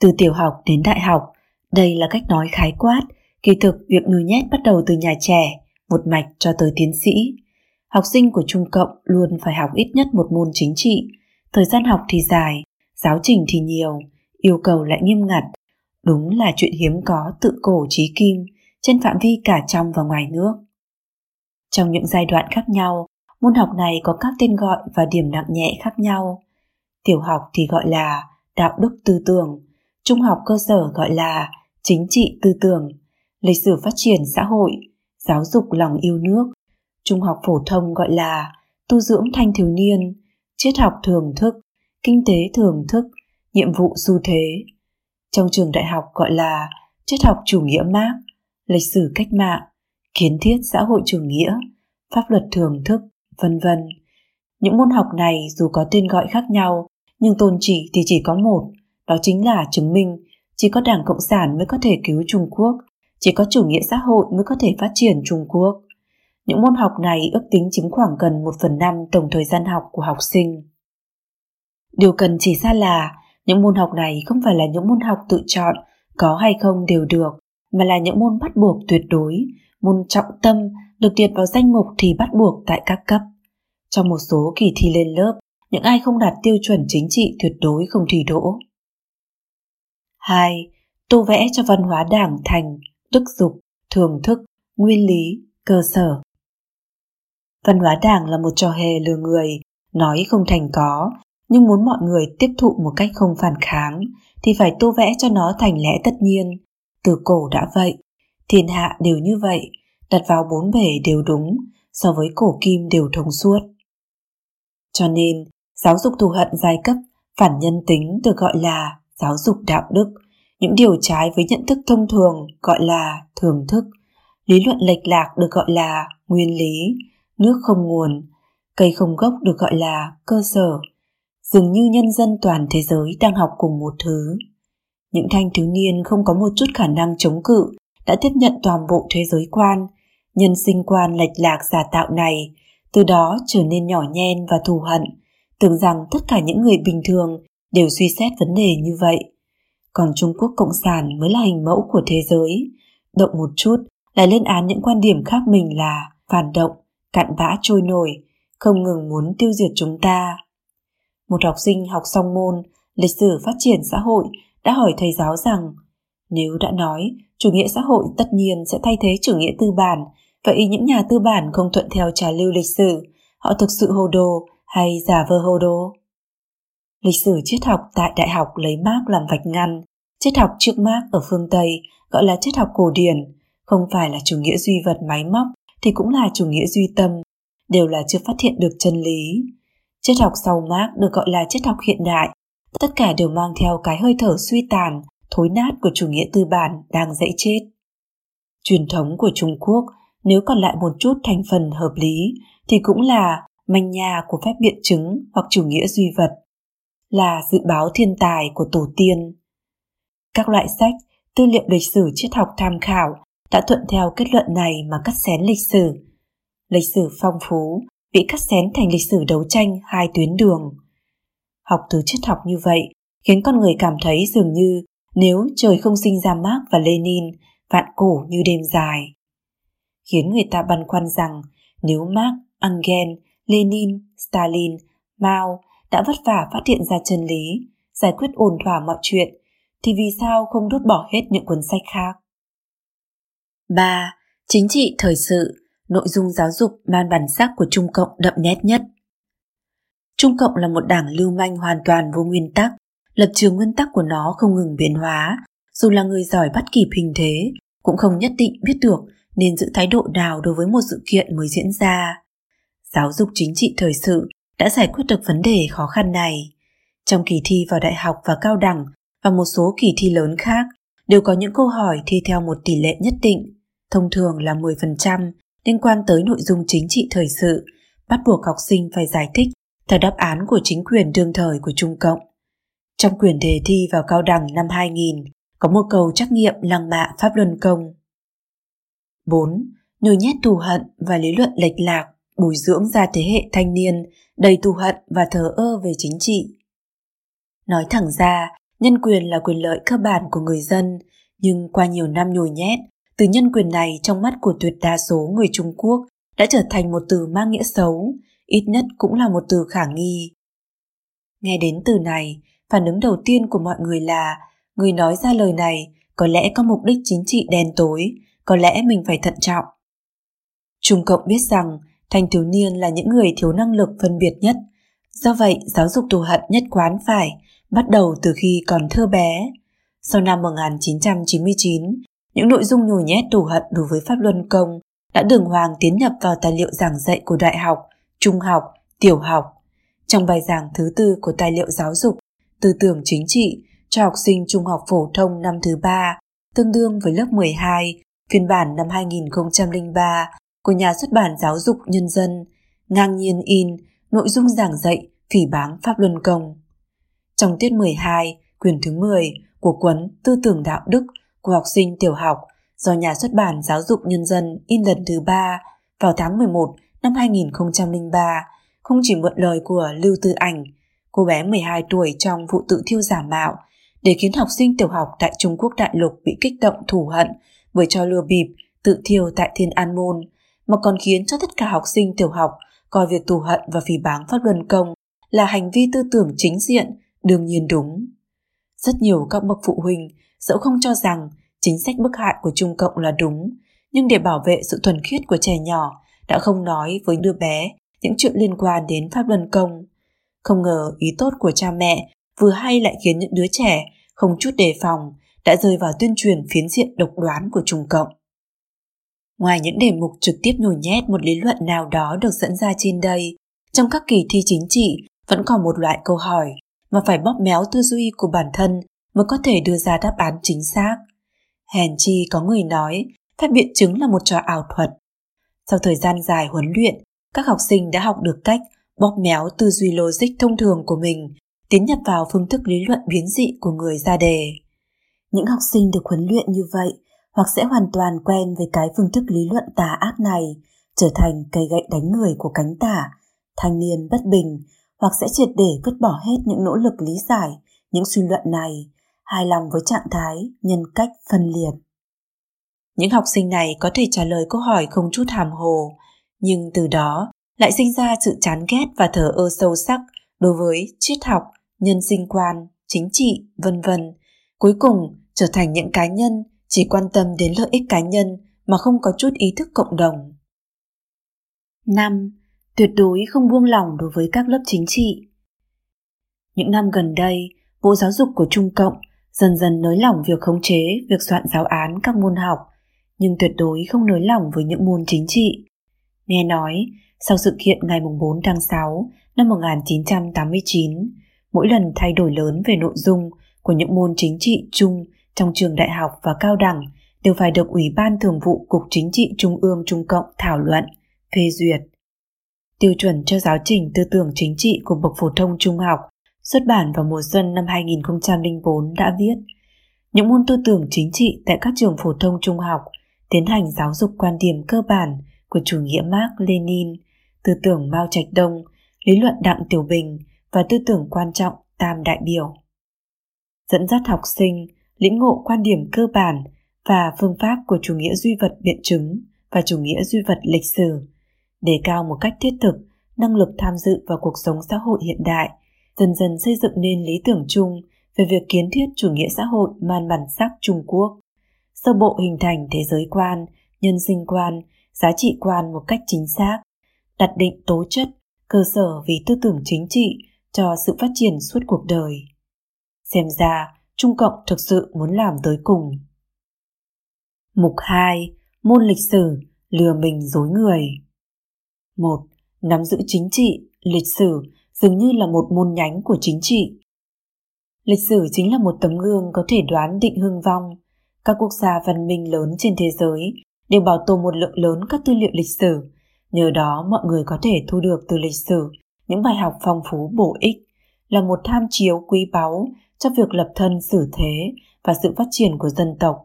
Từ tiểu học đến đại học, đây là cách nói khái quát, kỳ thực việc nhồi nhét bắt đầu từ nhà trẻ, một mạch cho tới tiến sĩ. Học sinh của Trung Cộng luôn phải học ít nhất một môn chính trị, thời gian học thì dài, giáo trình thì nhiều, yêu cầu lại nghiêm ngặt. Đúng là chuyện hiếm có tự cổ trí kim trên phạm vi cả trong và ngoài nước. Trong những giai đoạn khác nhau, môn học này có các tên gọi và điểm nặng nhẹ khác nhau. Tiểu học thì gọi là đạo đức tư tưởng, trung học cơ sở gọi là chính trị tư tưởng, lịch sử phát triển xã hội, giáo dục lòng yêu nước, trung học phổ thông gọi là tu dưỡng thanh thiếu niên, triết học thường thức, kinh tế thường thức, nhiệm vụ xu thế. Trong trường đại học gọi là triết học chủ nghĩa Marx, lịch sử cách mạng, kiến thiết xã hội chủ nghĩa, pháp luật thường thức, vân vân. Những môn học này dù có tên gọi khác nhau, nhưng tôn chỉ thì chỉ có một, đó chính là chứng minh chỉ có Đảng Cộng sản mới có thể cứu Trung Quốc, chỉ có chủ nghĩa xã hội mới có thể phát triển Trung Quốc. Những môn học này ước tính chiếm khoảng gần 1 phần 5 tổng thời gian học của học sinh. Điều cần chỉ ra là những môn học này không phải là những môn học tự chọn, có hay không đều được, mà là những môn bắt buộc tuyệt đối, môn trọng tâm được liệt vào danh mục thì bắt buộc tại các cấp. Trong một số kỳ thi lên lớp, những ai không đạt tiêu chuẩn chính trị tuyệt đối không thi đỗ. 2. Tô vẽ cho văn hóa đảng thành đức dục, thường thức, nguyên lý, cơ sở. Văn hóa đảng là một trò hề lừa người, nói không thành có, nhưng muốn mọi người tiếp thụ một cách không phản kháng thì phải tô vẽ cho nó thành lẽ tất nhiên. Từ cổ đã vậy, thiên hạ đều như vậy, đặt vào bốn bể đều đúng, so với cổ kim đều thông suốt. Cho nên, giáo dục thù hận giai cấp, phản nhân tính được gọi là giáo dục đạo đức, những điều trái với nhận thức thông thường gọi là thường thức, lý luận lệch lạc được gọi là nguyên lý, nước không nguồn, cây không gốc được gọi là cơ sở. Dường như nhân dân toàn thế giới đang học cùng một thứ. Những thanh thiếu niên không có một chút khả năng chống cự đã tiếp nhận toàn bộ thế giới quan, nhân sinh quan lệch lạc giả tạo này, từ đó trở nên nhỏ nhen và thù hận, tưởng rằng tất cả những người bình thường đều suy xét vấn đề như vậy còn Trung Quốc Cộng sản mới là hình mẫu của thế giới. Động một chút lại lên án những quan điểm khác mình là phản động, cặn bã trôi nổi, không ngừng muốn tiêu diệt chúng ta. Một học sinh học xong môn lịch sử phát triển xã hội đã hỏi thầy giáo rằng nếu đã nói chủ nghĩa xã hội tất nhiên sẽ thay thế chủ nghĩa tư bản, vậy những nhà tư bản không thuận theo trào lưu lịch sử, họ thực sự hồ đồ hay giả vờ hồ đồ? Lịch sử triết học tại đại học lấy Marx làm vạch ngăn, triết học trước Marx ở phương Tây gọi là triết học cổ điển, không phải là chủ nghĩa duy vật máy móc thì cũng là chủ nghĩa duy tâm, đều là chưa phát hiện được chân lý. Triết học sau Marx được gọi là triết học hiện đại, tất cả đều mang theo cái hơi thở suy tàn, thối nát của chủ nghĩa tư bản đang dãy chết. Truyền thống của Trung Quốc nếu còn lại một chút thành phần hợp lý thì cũng là manh nhà của phép biện chứng hoặc chủ nghĩa duy vật, là dự báo thiên tài của tổ tiên. Các loại sách, tư liệu lịch sử triết học tham khảo đã thuận theo kết luận này mà cắt xén lịch sử. Lịch sử phong phú bị cắt xén thành lịch sử đấu tranh hai tuyến đường. Học từ triết học như vậy khiến con người cảm thấy dường như nếu trời không sinh ra Marx và Lenin, vạn cổ như đêm dài. Khiến người ta băn khoăn rằng nếu Marx, Engel, Lenin, Stalin, Mao đã vất vả phát hiện ra chân lý, giải quyết ổn thỏa mọi chuyện, thì vì sao không đốt bỏ hết những cuốn sách khác? 3. Chính trị thời sự, nội dung giáo dục mang bản sắc của Trung Cộng đậm nét nhất. Trung Cộng là một đảng lưu manh hoàn toàn vô nguyên tắc, lập trường nguyên tắc của nó không ngừng biến hóa, dù là người giỏi bắt kịp hình thế, cũng không nhất định biết được nên giữ thái độ nào đối với một sự kiện mới diễn ra. Giáo dục chính trị thời sự đã giải quyết được vấn đề khó khăn này. Trong kỳ thi vào đại học và cao đẳng và một số kỳ thi lớn khác đều có những câu hỏi thi theo một tỷ lệ nhất định, thông thường là 10% liên quan tới nội dung chính trị thời sự, bắt buộc học sinh phải giải thích theo đáp án của chính quyền đương thời của Trung Cộng. Trong quyển đề thi vào cao đẳng năm 2000, có một câu trắc nghiệm lăng mạ Pháp Luân Công. 4. Nhồi nhét thù hận và lý luận lệch lạc bồi dưỡng ra thế hệ thanh niên đầy thù hận và thờ ơ về chính trị. Nói thẳng ra, nhân quyền là quyền lợi cơ bản của người dân, nhưng qua nhiều năm nhồi nhét, từ nhân quyền này trong mắt của tuyệt đa số người Trung Quốc đã trở thành một từ mang nghĩa xấu, ít nhất cũng là một từ khả nghi. Nghe đến từ này, phản ứng đầu tiên của mọi người là người nói ra lời này có lẽ có mục đích chính trị đen tối, có lẽ mình phải thận trọng. Trung Cộng biết rằng thanh thiếu niên là những người thiếu năng lực phân biệt nhất. Do vậy, giáo dục thù hận nhất quán phải bắt đầu từ khi còn thơ bé. Sau năm 1999, những nội dung nhồi nhét thù hận đối với pháp luân công đã đường hoàng tiến nhập vào tài liệu giảng dạy của đại học, trung học, tiểu học. Trong bài giảng thứ tư của tài liệu giáo dục, tư tưởng chính trị cho học sinh trung học phổ thông năm thứ ba, tương đương với lớp 12, phiên bản năm 2003 của nhà xuất bản giáo dục nhân dân, ngang nhiên in nội dung giảng dạy phỉ báng Pháp Luân Công. Trong tiết 12, quyển thứ 10 của cuốn Tư tưởng đạo đức của học sinh tiểu học do nhà xuất bản giáo dục nhân dân in lần thứ ba vào tháng 11 năm 2003 không chỉ mượn lời của Lưu Tư Ảnh, cô bé 12 tuổi trong vụ tự thiêu giả mạo, để khiến học sinh tiểu học tại Trung Quốc đại lục bị kích động thù hận với cho lừa bịp tự thiêu tại Thiên An Môn mà còn khiến cho tất cả học sinh tiểu học coi việc tù hận và phỉ báng pháp luân công là hành vi tư tưởng chính diện, đương nhiên đúng. Rất nhiều các bậc phụ huynh dẫu không cho rằng chính sách bức hại của Trung Cộng là đúng, nhưng để bảo vệ sự thuần khiết của trẻ nhỏ đã không nói với đứa bé những chuyện liên quan đến pháp luân công. Không ngờ ý tốt của cha mẹ vừa hay lại khiến những đứa trẻ không chút đề phòng đã rơi vào tuyên truyền phiến diện độc đoán của Trung Cộng. Ngoài những đề mục trực tiếp nhồi nhét một lý luận nào đó được dẫn ra trên đây, trong các kỳ thi chính trị vẫn còn một loại câu hỏi mà phải bóp méo tư duy của bản thân mới có thể đưa ra đáp án chính xác. Hèn chi có người nói, phép biện chứng là một trò ảo thuật. Sau thời gian dài huấn luyện, các học sinh đã học được cách bóp méo tư duy logic thông thường của mình, tiến nhập vào phương thức lý luận biến dị của người ra đề. Những học sinh được huấn luyện như vậy hoặc sẽ hoàn toàn quen với cái phương thức lý luận tà ác này, trở thành cây gậy đánh người của cánh tả, thanh niên bất bình, hoặc sẽ triệt để vứt bỏ hết những nỗ lực lý giải những suy luận này, hài lòng với trạng thái nhân cách phân liệt. Những học sinh này có thể trả lời câu hỏi không chút hàm hồ, nhưng từ đó lại sinh ra sự chán ghét và thờ ơ sâu sắc đối với triết học, nhân sinh quan, chính trị, vân vân. Cuối cùng trở thành những cá nhân chỉ quan tâm đến lợi ích cá nhân mà không có chút ý thức cộng đồng. 5. Tuyệt đối không buông lỏng đối với các lớp chính trị. Những năm gần đây, Bộ Giáo dục của Trung Cộng dần dần nới lỏng việc khống chế việc soạn giáo án các môn học, nhưng tuyệt đối không nới lỏng với những môn chính trị. Nghe nói, sau sự kiện ngày 4 tháng 6 năm 1989, mỗi lần thay đổi lớn về nội dung của những môn chính trị chung trong trường đại học và cao đẳng đều phải được Ủy ban Thường vụ Cục Chính trị Trung ương Trung Cộng thảo luận, phê duyệt. Tiêu chuẩn cho giáo trình tư tưởng chính trị của bậc phổ thông trung học xuất bản vào mùa xuân năm 2004 đã viết những môn tư tưởng chính trị tại các trường phổ thông trung học tiến hành giáo dục quan điểm cơ bản của chủ nghĩa Mark Lenin, tư tưởng Mao Trạch Đông, lý luận Đặng Tiểu Bình và tư tưởng quan trọng Tam Đại Biểu. Dẫn dắt học sinh lĩnh ngộ quan điểm cơ bản và phương pháp của chủ nghĩa duy vật biện chứng và chủ nghĩa duy vật lịch sử, đề cao một cách thiết thực năng lực tham dự vào cuộc sống xã hội hiện đại, dần dần xây dựng nên lý tưởng chung về việc kiến thiết chủ nghĩa xã hội man bản sắc Trung Quốc, sơ bộ hình thành thế giới quan, nhân sinh quan, giá trị quan một cách chính xác, đặt định tố chất, cơ sở vì tư tưởng chính trị cho sự phát triển suốt cuộc đời. Xem ra, Trung Cộng thực sự muốn làm tới cùng. Mục 2. Môn lịch sử, lừa mình dối người. 1. Nắm giữ chính trị, lịch sử dường như là một môn nhánh của chính trị. Lịch sử chính là một tấm gương có thể đoán định hưng vong. Các quốc gia văn minh lớn trên thế giới đều bảo tồn một lượng lớn các tư liệu lịch sử. Nhờ đó mọi người có thể thu được từ lịch sử những bài học phong phú bổ ích, là một tham chiếu quý báu cho việc lập thân xử thế và sự phát triển của dân tộc.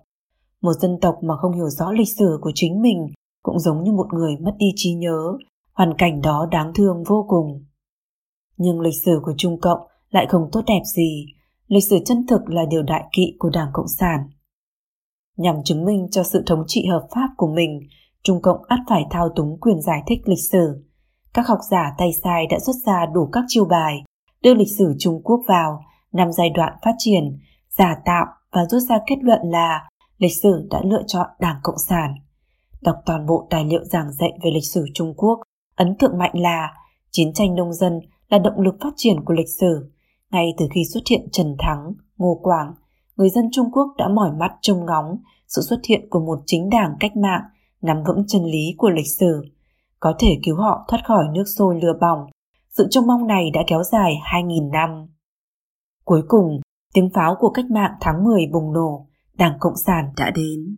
Một dân tộc mà không hiểu rõ lịch sử của chính mình cũng giống như một người mất đi trí nhớ, hoàn cảnh đó đáng thương vô cùng. Nhưng lịch sử của Trung Cộng lại không tốt đẹp gì, lịch sử chân thực là điều đại kỵ của Đảng Cộng sản. Nhằm chứng minh cho sự thống trị hợp pháp của mình, Trung Cộng ắt phải thao túng quyền giải thích lịch sử. Các học giả tay sai đã xuất ra đủ các chiêu bài, đưa lịch sử Trung Quốc vào năm giai đoạn phát triển, giả tạo và rút ra kết luận là lịch sử đã lựa chọn Đảng Cộng sản. Đọc toàn bộ tài liệu giảng dạy về lịch sử Trung Quốc, ấn tượng mạnh là chiến tranh nông dân là động lực phát triển của lịch sử. Ngay từ khi xuất hiện Trần Thắng, Ngô Quảng, người dân Trung Quốc đã mỏi mắt trông ngóng sự xuất hiện của một chính đảng cách mạng nắm vững chân lý của lịch sử, có thể cứu họ thoát khỏi nước sôi lửa bỏng. Sự trông mong này đã kéo dài 2.000 năm. Cuối cùng, tiếng pháo của cách mạng tháng 10 bùng nổ, Đảng Cộng sản đã đến.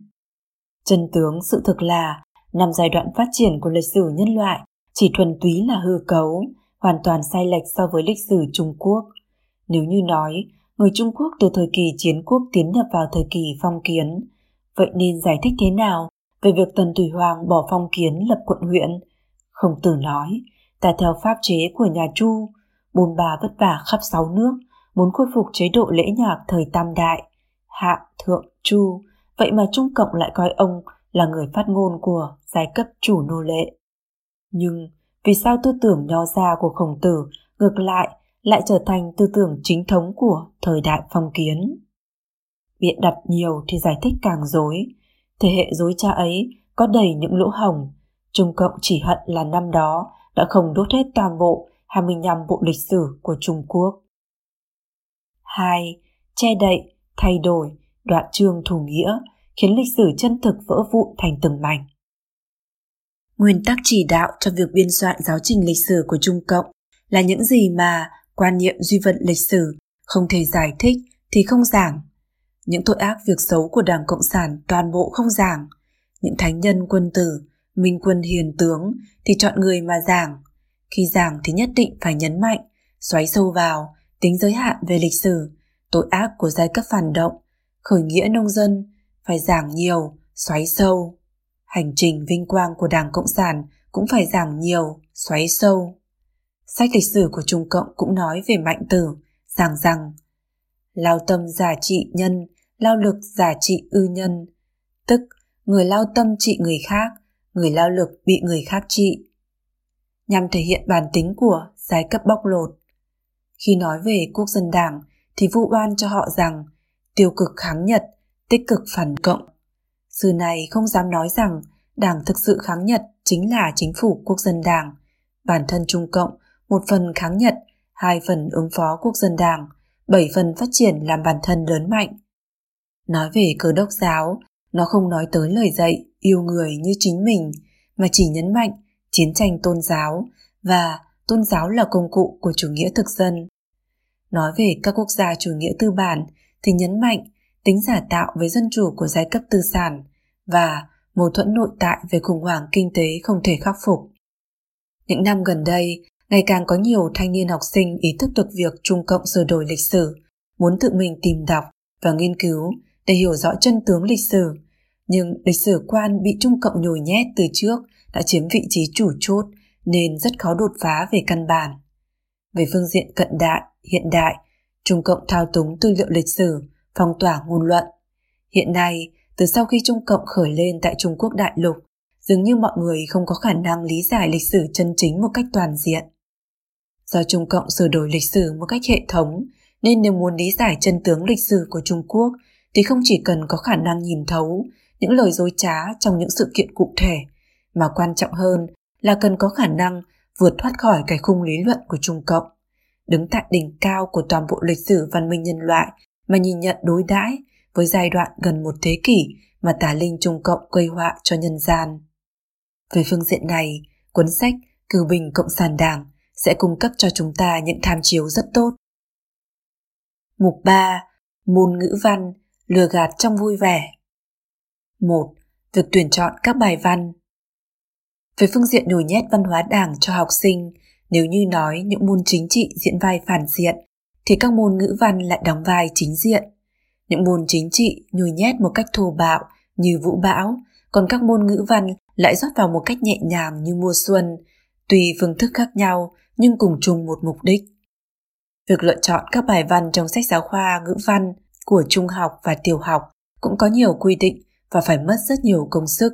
Chân tướng sự thực là, năm giai đoạn phát triển của lịch sử nhân loại chỉ thuần túy là hư cấu, hoàn toàn sai lệch so với lịch sử Trung Quốc. Nếu như nói, người Trung Quốc từ thời kỳ chiến quốc tiến nhập vào thời kỳ phong kiến, vậy nên giải thích thế nào về việc Tần Thủy Hoàng bỏ phong kiến lập quận huyện? Không tử nói, ta theo pháp chế của nhà Chu, bồn bà vất vả khắp sáu nước, muốn khôi phục chế độ lễ nhạc thời Tam Đại, Hạ, Thượng, Chu, vậy mà Trung Cộng lại coi ông là người phát ngôn của giai cấp chủ nô lệ. Nhưng vì sao tư tưởng nho gia của khổng tử ngược lại lại trở thành tư tưởng chính thống của thời đại phong kiến? Biện đặt nhiều thì giải thích càng dối. Thế hệ dối cha ấy có đầy những lỗ hồng. Trung Cộng chỉ hận là năm đó đã không đốt hết toàn bộ 25 bộ lịch sử của Trung Quốc. 2. Che đậy, thay đổi, đoạn chương thủ nghĩa khiến lịch sử chân thực vỡ vụn thành từng mảnh. Nguyên tắc chỉ đạo cho việc biên soạn giáo trình lịch sử của Trung Cộng là những gì mà quan niệm duy vật lịch sử không thể giải thích thì không giảng. Những tội ác việc xấu của Đảng Cộng sản toàn bộ không giảng. Những thánh nhân quân tử, minh quân hiền tướng thì chọn người mà giảng. Khi giảng thì nhất định phải nhấn mạnh, xoáy sâu vào, tính giới hạn về lịch sử, tội ác của giai cấp phản động, khởi nghĩa nông dân, phải giảng nhiều, xoáy sâu. Hành trình vinh quang của Đảng Cộng sản cũng phải giảng nhiều, xoáy sâu. Sách lịch sử của Trung Cộng cũng nói về mạnh tử, giảng rằng lao tâm giả trị nhân, lao lực giả trị ư nhân, tức người lao tâm trị người khác, người lao lực bị người khác trị. Nhằm thể hiện bản tính của giai cấp bóc lột. Khi nói về quốc dân đảng thì vu oan cho họ rằng tiêu cực kháng Nhật, tích cực phản cộng. Sư này không dám nói rằng đảng thực sự kháng Nhật chính là chính phủ quốc dân đảng. Bản thân Trung Cộng, một phần kháng Nhật, hai phần ứng phó quốc dân đảng, bảy phần phát triển làm bản thân lớn mạnh. Nói về cơ đốc giáo, Nó không nói tới lời dạy yêu người như chính mình, mà chỉ nhấn mạnh chiến tranh tôn giáo và tôn giáo là công cụ của chủ nghĩa thực dân. Nói về các quốc gia chủ nghĩa tư bản thì nhấn mạnh tính giả tạo với dân chủ của giai cấp tư sản và mâu thuẫn nội tại về khủng hoảng kinh tế không thể khắc phục. Những năm gần đây, ngày càng có nhiều thanh niên học sinh ý thức được việc Trung Cộng sửa đổi lịch sử, muốn tự mình tìm đọc và nghiên cứu để hiểu rõ chân tướng lịch sử. Nhưng lịch sử quan bị Trung Cộng nhồi nhét từ trước đã chiếm vị trí chủ chốt nên rất khó đột phá về căn bản. Về phương diện cận đại, hiện đại, Trung Cộng thao túng tư liệu lịch sử, phong tỏa ngôn luận. Hiện nay, từ sau khi Trung Cộng khởi lên tại Trung Quốc đại lục, dường như mọi người không có khả năng lý giải lịch sử chân chính một cách toàn diện. Do Trung Cộng sửa đổi lịch sử một cách hệ thống, nên nếu muốn lý giải chân tướng lịch sử của Trung Quốc thì không chỉ cần có khả năng nhìn thấu những lời dối trá trong những sự kiện cụ thể, mà quan trọng hơn là cần có khả năng vượt thoát khỏi cái khung lý luận của Trung Cộng, đứng tại đỉnh cao của toàn bộ lịch sử văn minh nhân loại mà nhìn nhận đối đãi với giai đoạn gần một thế kỷ mà tà linh Trung Cộng gây họa cho nhân gian. Về phương diện này, cuốn sách Cửu Bình Cộng sản Đảng sẽ cung cấp cho chúng ta những tham chiếu rất tốt. Mục 3. Môn ngữ văn, lừa gạt trong vui vẻ. 1. Việc tuyển chọn các bài văn về phương diện nhồi nhét văn hóa đảng cho học sinh, nếu như nói những môn chính trị diễn vai phản diện, thì các môn ngữ văn lại đóng vai chính diện. Những môn chính trị nhồi nhét một cách thô bạo như vũ bão, còn các môn ngữ văn lại rót vào một cách nhẹ nhàng như mùa xuân, tùy phương thức khác nhau nhưng cùng chung một mục đích. Việc lựa chọn các bài văn trong sách giáo khoa ngữ văn của trung học và tiểu học cũng có nhiều quy định và phải mất rất nhiều công sức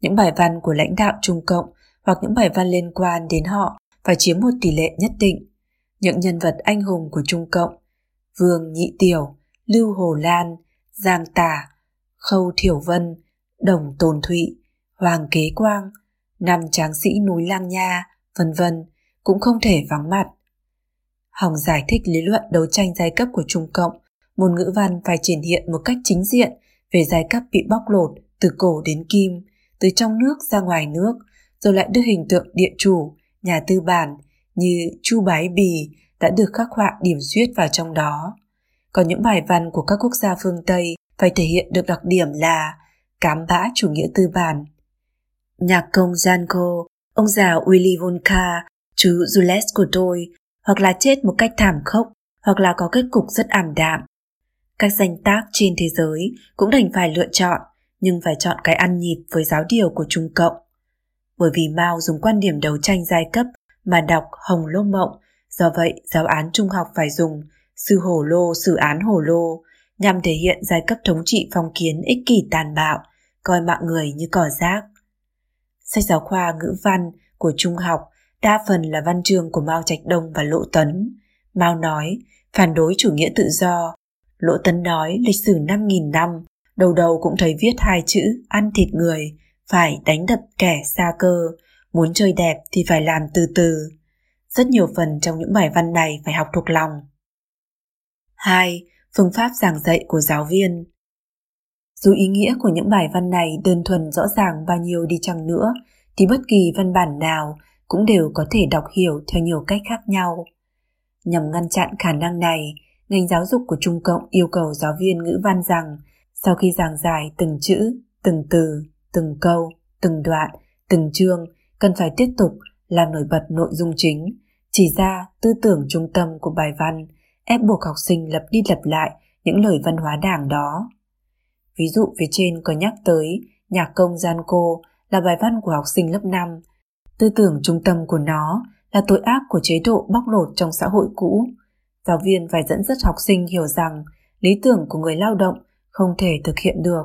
những bài văn của lãnh đạo Trung Cộng hoặc những bài văn liên quan đến họ và chiếm một tỷ lệ nhất định. Những nhân vật anh hùng của Trung Cộng, Vương Nhị Tiểu, Lưu Hồ Lan, Giang Tả, Khâu Thiểu Vân, Đồng Tồn Thụy, Hoàng Kế Quang, năm tráng sĩ núi Lang Nha, vân vân cũng không thể vắng mặt. Hòng giải thích lý luận đấu tranh giai cấp của Trung Cộng, môn ngữ văn phải triển hiện một cách chính diện về giai cấp bị bóc lột từ cổ đến kim, từ trong nước ra ngoài nước, rồi lại đưa hình tượng địa chủ, nhà tư bản như Chu Bái Bì đã được khắc họa điểm duyết vào trong đó. Còn những bài văn của các quốc gia phương Tây phải thể hiện được đặc điểm là cám bã chủ nghĩa tư bản. Nhạc công Janko, ông già Willy Wonka, chú Jules của tôi, hoặc là chết một cách thảm khốc, hoặc là có kết cục rất ảm đạm. Các danh tác trên thế giới cũng đành phải lựa chọn nhưng phải chọn cái ăn nhịp với giáo điều của Trung Cộng. Bởi vì Mao dùng quan điểm đấu tranh giai cấp mà đọc Hồng Lô Mộng, do vậy giáo án trung học phải dùng sư hổ lô sử án hổ lô nhằm thể hiện giai cấp thống trị phong kiến ích kỷ tàn bạo, coi mạng người như cỏ rác. Sách giáo khoa ngữ văn của trung học đa phần là văn chương của Mao Trạch Đông và Lỗ Tấn. Mao nói, phản đối chủ nghĩa tự do. Lỗ Tấn nói lịch sử 5.000 năm đầu đầu cũng thấy viết hai chữ ăn thịt người, phải đánh đập kẻ xa cơ, muốn chơi đẹp thì phải làm từ từ. Rất nhiều phần trong những bài văn này phải học thuộc lòng. 2. Phương pháp giảng dạy của giáo viên Dù ý nghĩa của những bài văn này đơn thuần rõ ràng bao nhiêu đi chăng nữa, thì bất kỳ văn bản nào cũng đều có thể đọc hiểu theo nhiều cách khác nhau. Nhằm ngăn chặn khả năng này, ngành giáo dục của Trung Cộng yêu cầu giáo viên ngữ văn rằng sau khi giảng giải từng chữ, từng từ, từng câu, từng đoạn, từng chương, cần phải tiếp tục làm nổi bật nội dung chính, chỉ ra tư tưởng trung tâm của bài văn, ép buộc học sinh lập đi lập lại những lời văn hóa đảng đó. Ví dụ phía trên có nhắc tới nhạc công gian cô là bài văn của học sinh lớp 5. Tư tưởng trung tâm của nó là tội ác của chế độ bóc lột trong xã hội cũ. Giáo viên phải dẫn dắt học sinh hiểu rằng lý tưởng của người lao động không thể thực hiện được,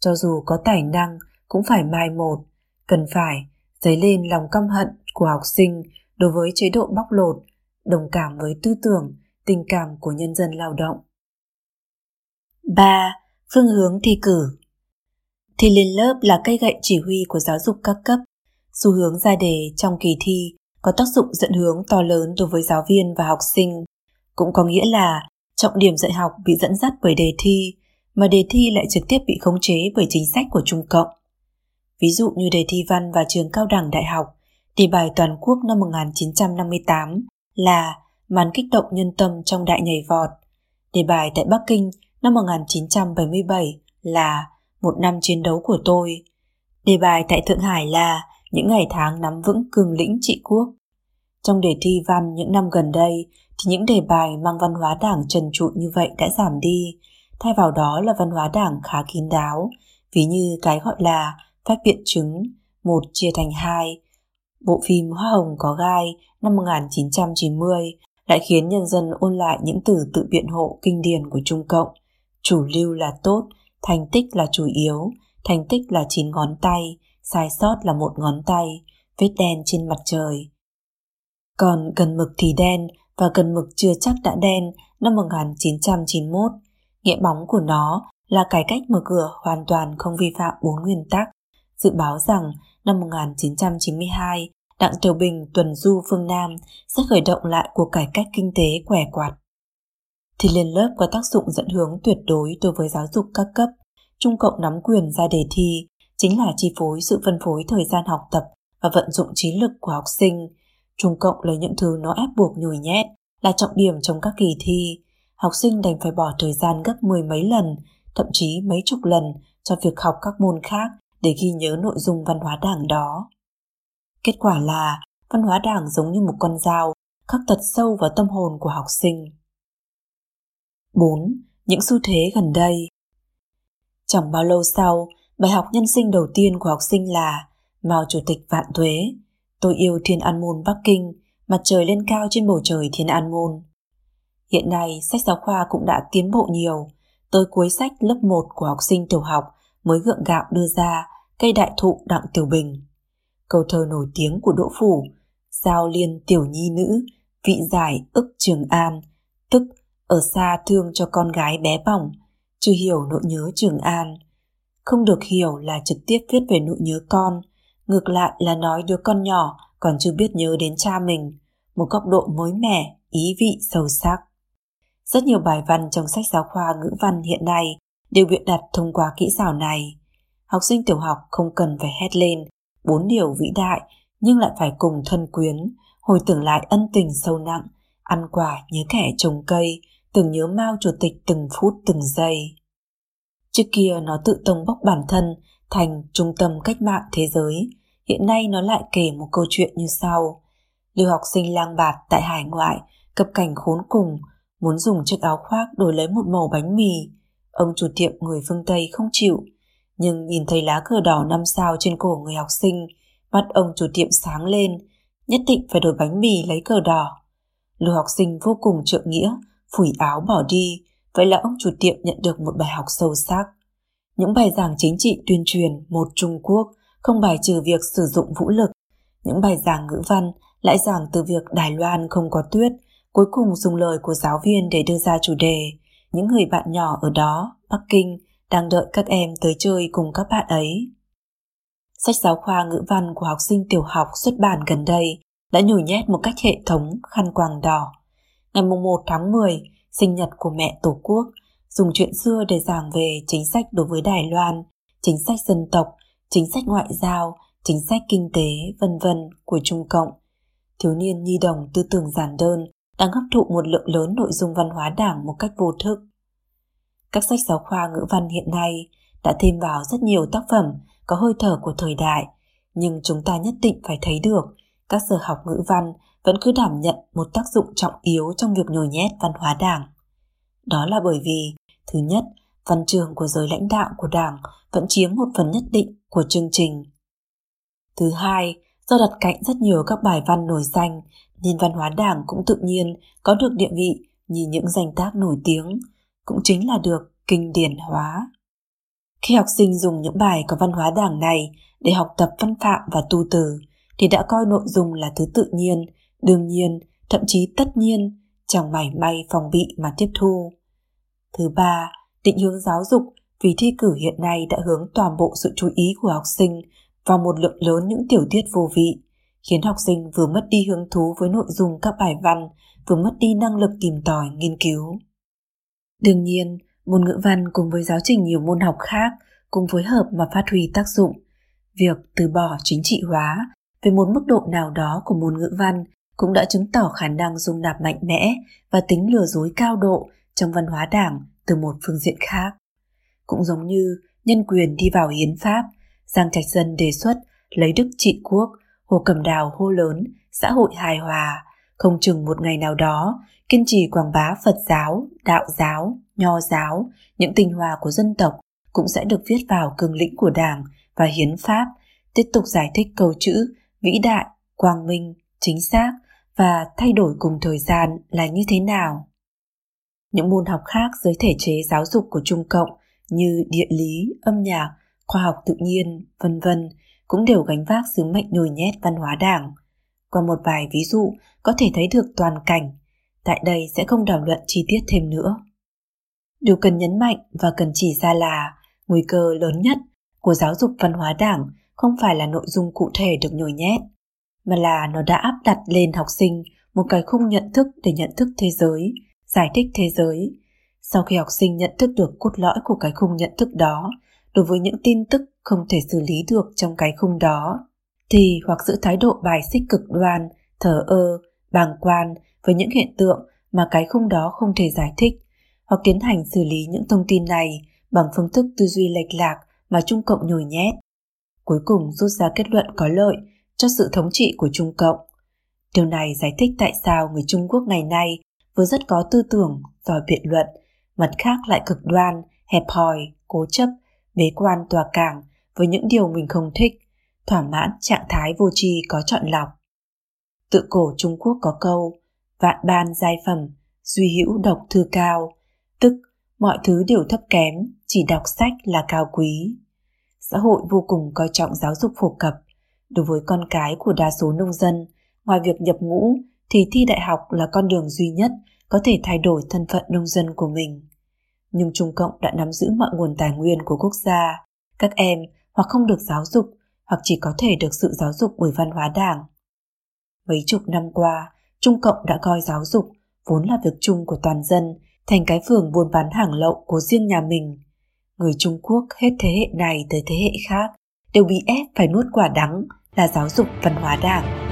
cho dù có tài năng cũng phải mai một, cần phải dấy lên lòng căm hận của học sinh đối với chế độ bóc lột, đồng cảm với tư tưởng, tình cảm của nhân dân lao động. 3. Phương hướng thi cử Thi lên lớp là cây gậy chỉ huy của giáo dục các cấp. Xu hướng ra đề trong kỳ thi có tác dụng dẫn hướng to lớn đối với giáo viên và học sinh. Cũng có nghĩa là trọng điểm dạy học bị dẫn dắt bởi đề thi, mà đề thi lại trực tiếp bị khống chế bởi chính sách của Trung Cộng. Ví dụ như đề thi văn và trường cao đẳng đại học, đề bài toàn quốc năm 1958 là màn kích động nhân tâm trong đại nhảy vọt. Đề bài tại Bắc Kinh năm 1977 là một năm chiến đấu của tôi. Đề bài tại Thượng Hải là những ngày tháng nắm vững cường lĩnh trị quốc. Trong đề thi văn những năm gần đây thì những đề bài mang văn hóa đảng trần trụi như vậy đã giảm đi, thay vào đó là văn hóa đảng khá kín đáo, ví như cái gọi là phát biện chứng, một chia thành hai. Bộ phim Hoa Hồng có gai năm 1990 lại khiến nhân dân ôn lại những từ tự biện hộ kinh điển của Trung Cộng. Chủ lưu là tốt, thành tích là chủ yếu, thành tích là chín ngón tay, sai sót là một ngón tay, vết đen trên mặt trời. Còn cần mực thì đen và cần mực chưa chắc đã đen năm 1991. Nghĩa bóng của nó là cải cách mở cửa hoàn toàn không vi phạm bốn nguyên tắc. Dự báo rằng năm 1992, Đặng Tiểu Bình tuần du phương Nam sẽ khởi động lại cuộc cải cách kinh tế quẻ quạt. Thì lên lớp có tác dụng dẫn hướng tuyệt đối đối với giáo dục các cấp. Trung Cộng nắm quyền ra đề thi, chính là chi phối sự phân phối thời gian học tập và vận dụng trí lực của học sinh. Trung Cộng lấy những thứ nó ép buộc nhồi nhét là trọng điểm trong các kỳ thi. Học sinh đành phải bỏ thời gian gấp mười mấy lần, thậm chí mấy chục lần cho việc học các môn khác để ghi nhớ nội dung văn hóa đảng đó. Kết quả là văn hóa đảng giống như một con dao khắc thật sâu vào tâm hồn của học sinh. 4. Những xu thế gần đây Chẳng bao lâu sau, bài học nhân sinh đầu tiên của học sinh là Mao Chủ tịch vạn thuế, tôi yêu Thiên An Môn Bắc Kinh, mặt trời lên cao trên bầu trời Thiên An Môn. Hiện nay, sách giáo khoa cũng đã tiến bộ nhiều. Tới cuối sách lớp 1 của học sinh tiểu học mới gượng gạo đưa ra cây đại thụ Đặng Tiểu Bình. Câu thơ nổi tiếng của Đỗ Phủ, giao liên tiểu nhi nữ, vị giải ức trường an, tức ở xa thương cho con gái bé bỏng, chưa hiểu nỗi nhớ trường an. Không được hiểu là trực tiếp viết về nỗi nhớ con, ngược lại là nói đứa con nhỏ còn chưa biết nhớ đến cha mình, một góc độ mới mẻ, ý vị sâu sắc. Rất nhiều bài văn trong sách giáo khoa ngữ văn hiện nay đều biện đặt thông qua kỹ xảo này. Học sinh tiểu học không cần phải hét lên bốn điều vĩ đại nhưng lại phải cùng thân quyến, hồi tưởng lại ân tình sâu nặng, ăn quả nhớ kẻ trồng cây, tưởng nhớ Mao Chủ tịch từng phút từng giây. Trước kia nó tự tông bốc bản thân thành trung tâm cách mạng thế giới, hiện nay nó lại kể một câu chuyện như sau. Lưu học sinh lang bạt tại hải ngoại, cập cảnh khốn cùng, muốn dùng chiếc áo khoác đổi lấy một màu bánh mì. Ông chủ tiệm người phương Tây không chịu, nhưng nhìn thấy lá cờ đỏ năm sao trên cổ người học sinh, mắt ông chủ tiệm sáng lên, nhất định phải đổi bánh mì lấy cờ đỏ. Lưu học sinh vô cùng trượng nghĩa, phủi áo bỏ đi, vậy là ông chủ tiệm nhận được một bài học sâu sắc. Những bài giảng chính trị tuyên truyền một Trung Quốc không bài trừ việc sử dụng vũ lực. Những bài giảng ngữ văn lại giảng từ việc Đài Loan không có tuyết, cuối cùng dùng lời của giáo viên để đưa ra chủ đề. Những người bạn nhỏ ở đó, Bắc Kinh, đang đợi các em tới chơi cùng các bạn ấy. Sách giáo khoa ngữ văn của học sinh tiểu học xuất bản gần đây đã nhồi nhét một cách hệ thống khăn quàng đỏ. Ngày 1 tháng 10, sinh nhật của mẹ Tổ quốc, dùng chuyện xưa để giảng về chính sách đối với Đài Loan, chính sách dân tộc, chính sách ngoại giao, chính sách kinh tế, vân vân của Trung Cộng. Thiếu niên nhi đồng tư tưởng giản đơn đang hấp thụ một lượng lớn nội dung văn hóa đảng một cách vô thức. Các sách giáo khoa ngữ văn hiện nay đã thêm vào rất nhiều tác phẩm có hơi thở của thời đại, nhưng chúng ta nhất định phải thấy được các giờ học ngữ văn vẫn cứ đảm nhận một tác dụng trọng yếu trong việc nhồi nhét văn hóa đảng. Đó là bởi vì, thứ nhất, văn trường của giới lãnh đạo của đảng vẫn chiếm một phần nhất định của chương trình. Thứ hai, do đặt cạnh rất nhiều các bài văn nổi danh, nên văn hóa đảng cũng tự nhiên có được địa vị như những danh tác nổi tiếng, cũng chính là được kinh điển hóa. Khi học sinh dùng những bài có văn hóa đảng này để học tập văn phạm và tu từ, thì đã coi nội dung là thứ tự nhiên, đương nhiên, thậm chí tất nhiên, chẳng mảy may phòng bị mà tiếp thu. Thứ ba, định hướng giáo dục vì thi cử hiện nay đã hướng toàn bộ sự chú ý của học sinh vào một lượng lớn những tiểu tiết vô vị, khiến học sinh vừa mất đi hứng thú với nội dung các bài văn, vừa mất đi năng lực tìm tòi nghiên cứu. Đương nhiên, Môn ngữ văn cùng với giáo trình nhiều môn học khác cùng phối hợp mà phát huy tác dụng. Việc từ bỏ chính trị hóa về một mức độ nào đó của môn ngữ văn cũng đã chứng tỏ khả năng dung nạp mạnh mẽ và tính lừa dối cao độ trong văn hóa đảng từ một phương diện khác. Cũng giống như nhân quyền đi vào hiến pháp, Giang Trạch Dân đề xuất lấy đức trị quốc, Hồ Cẩm Đào hô lớn xã hội hài hòa, không chừng một ngày nào đó kiên trì quảng bá Phật giáo, đạo giáo, nho giáo, những tinh hoa của dân tộc cũng sẽ được viết vào cương lĩnh của Đảng và hiến pháp, tiếp tục giải thích câu chữ vĩ đại, quang minh, chính xác và thay đổi cùng thời gian là như thế nào. Những môn học khác dưới thể chế giáo dục của Trung Cộng như địa lý, âm nhạc, khoa học tự nhiên, vân vân cũng đều gánh vác sứ mệnh nhồi nhét văn hóa đảng. Qua một vài ví dụ có thể thấy được toàn cảnh, tại đây sẽ không đảo luận chi tiết thêm nữa. Điều cần nhấn mạnh và cần chỉ ra là nguy cơ lớn nhất của giáo dục văn hóa đảng không phải là nội dung cụ thể được nhồi nhét, mà là nó đã áp đặt lên học sinh một cái khung nhận thức để nhận thức thế giới, giải thích thế giới. Sau khi học sinh nhận thức được cốt lõi của cái khung nhận thức đó, đối với những tin tức không thể xử lý được trong cái khung đó, thì hoặc giữ thái độ bài xích cực đoan, thờ ơ, bàng quan với những hiện tượng mà cái khung đó không thể giải thích, hoặc tiến hành xử lý những thông tin này bằng phương thức tư duy lệch lạc mà Trung Cộng nhồi nhét. Cuối cùng rút ra kết luận có lợi cho sự thống trị của Trung Cộng. Điều này giải thích tại sao người Trung Quốc ngày nay vừa rất có tư tưởng, giỏi biện luận, mặt khác lại cực đoan, hẹp hòi, cố chấp, bế quan tòa cảng với những điều mình không thích, thỏa mãn trạng thái vô tri có chọn lọc. Tự cổ Trung Quốc có câu, vạn ban giai phẩm, duy hữu độc thư cao, tức mọi thứ đều thấp kém, chỉ đọc sách là cao quý. Xã hội vô cùng coi trọng giáo dục phổ cập. Đối với con cái của đa số nông dân, ngoài việc nhập ngũ thì thi đại học là con đường duy nhất có thể thay đổi thân phận nông dân của mình. Nhưng Trung Cộng đã nắm giữ mọi nguồn tài nguyên của quốc gia. Các em hoặc không được giáo dục hoặc chỉ có thể được sự giáo dục bởi văn hóa đảng. Mấy chục năm qua, Trung Cộng đã coi giáo dục vốn là việc chung của toàn dân thành cái phường buôn bán hàng lậu của riêng nhà mình. Người Trung Quốc hết thế hệ này tới thế hệ khác đều bị ép phải nuốt quả đắng là giáo dục văn hóa đảng.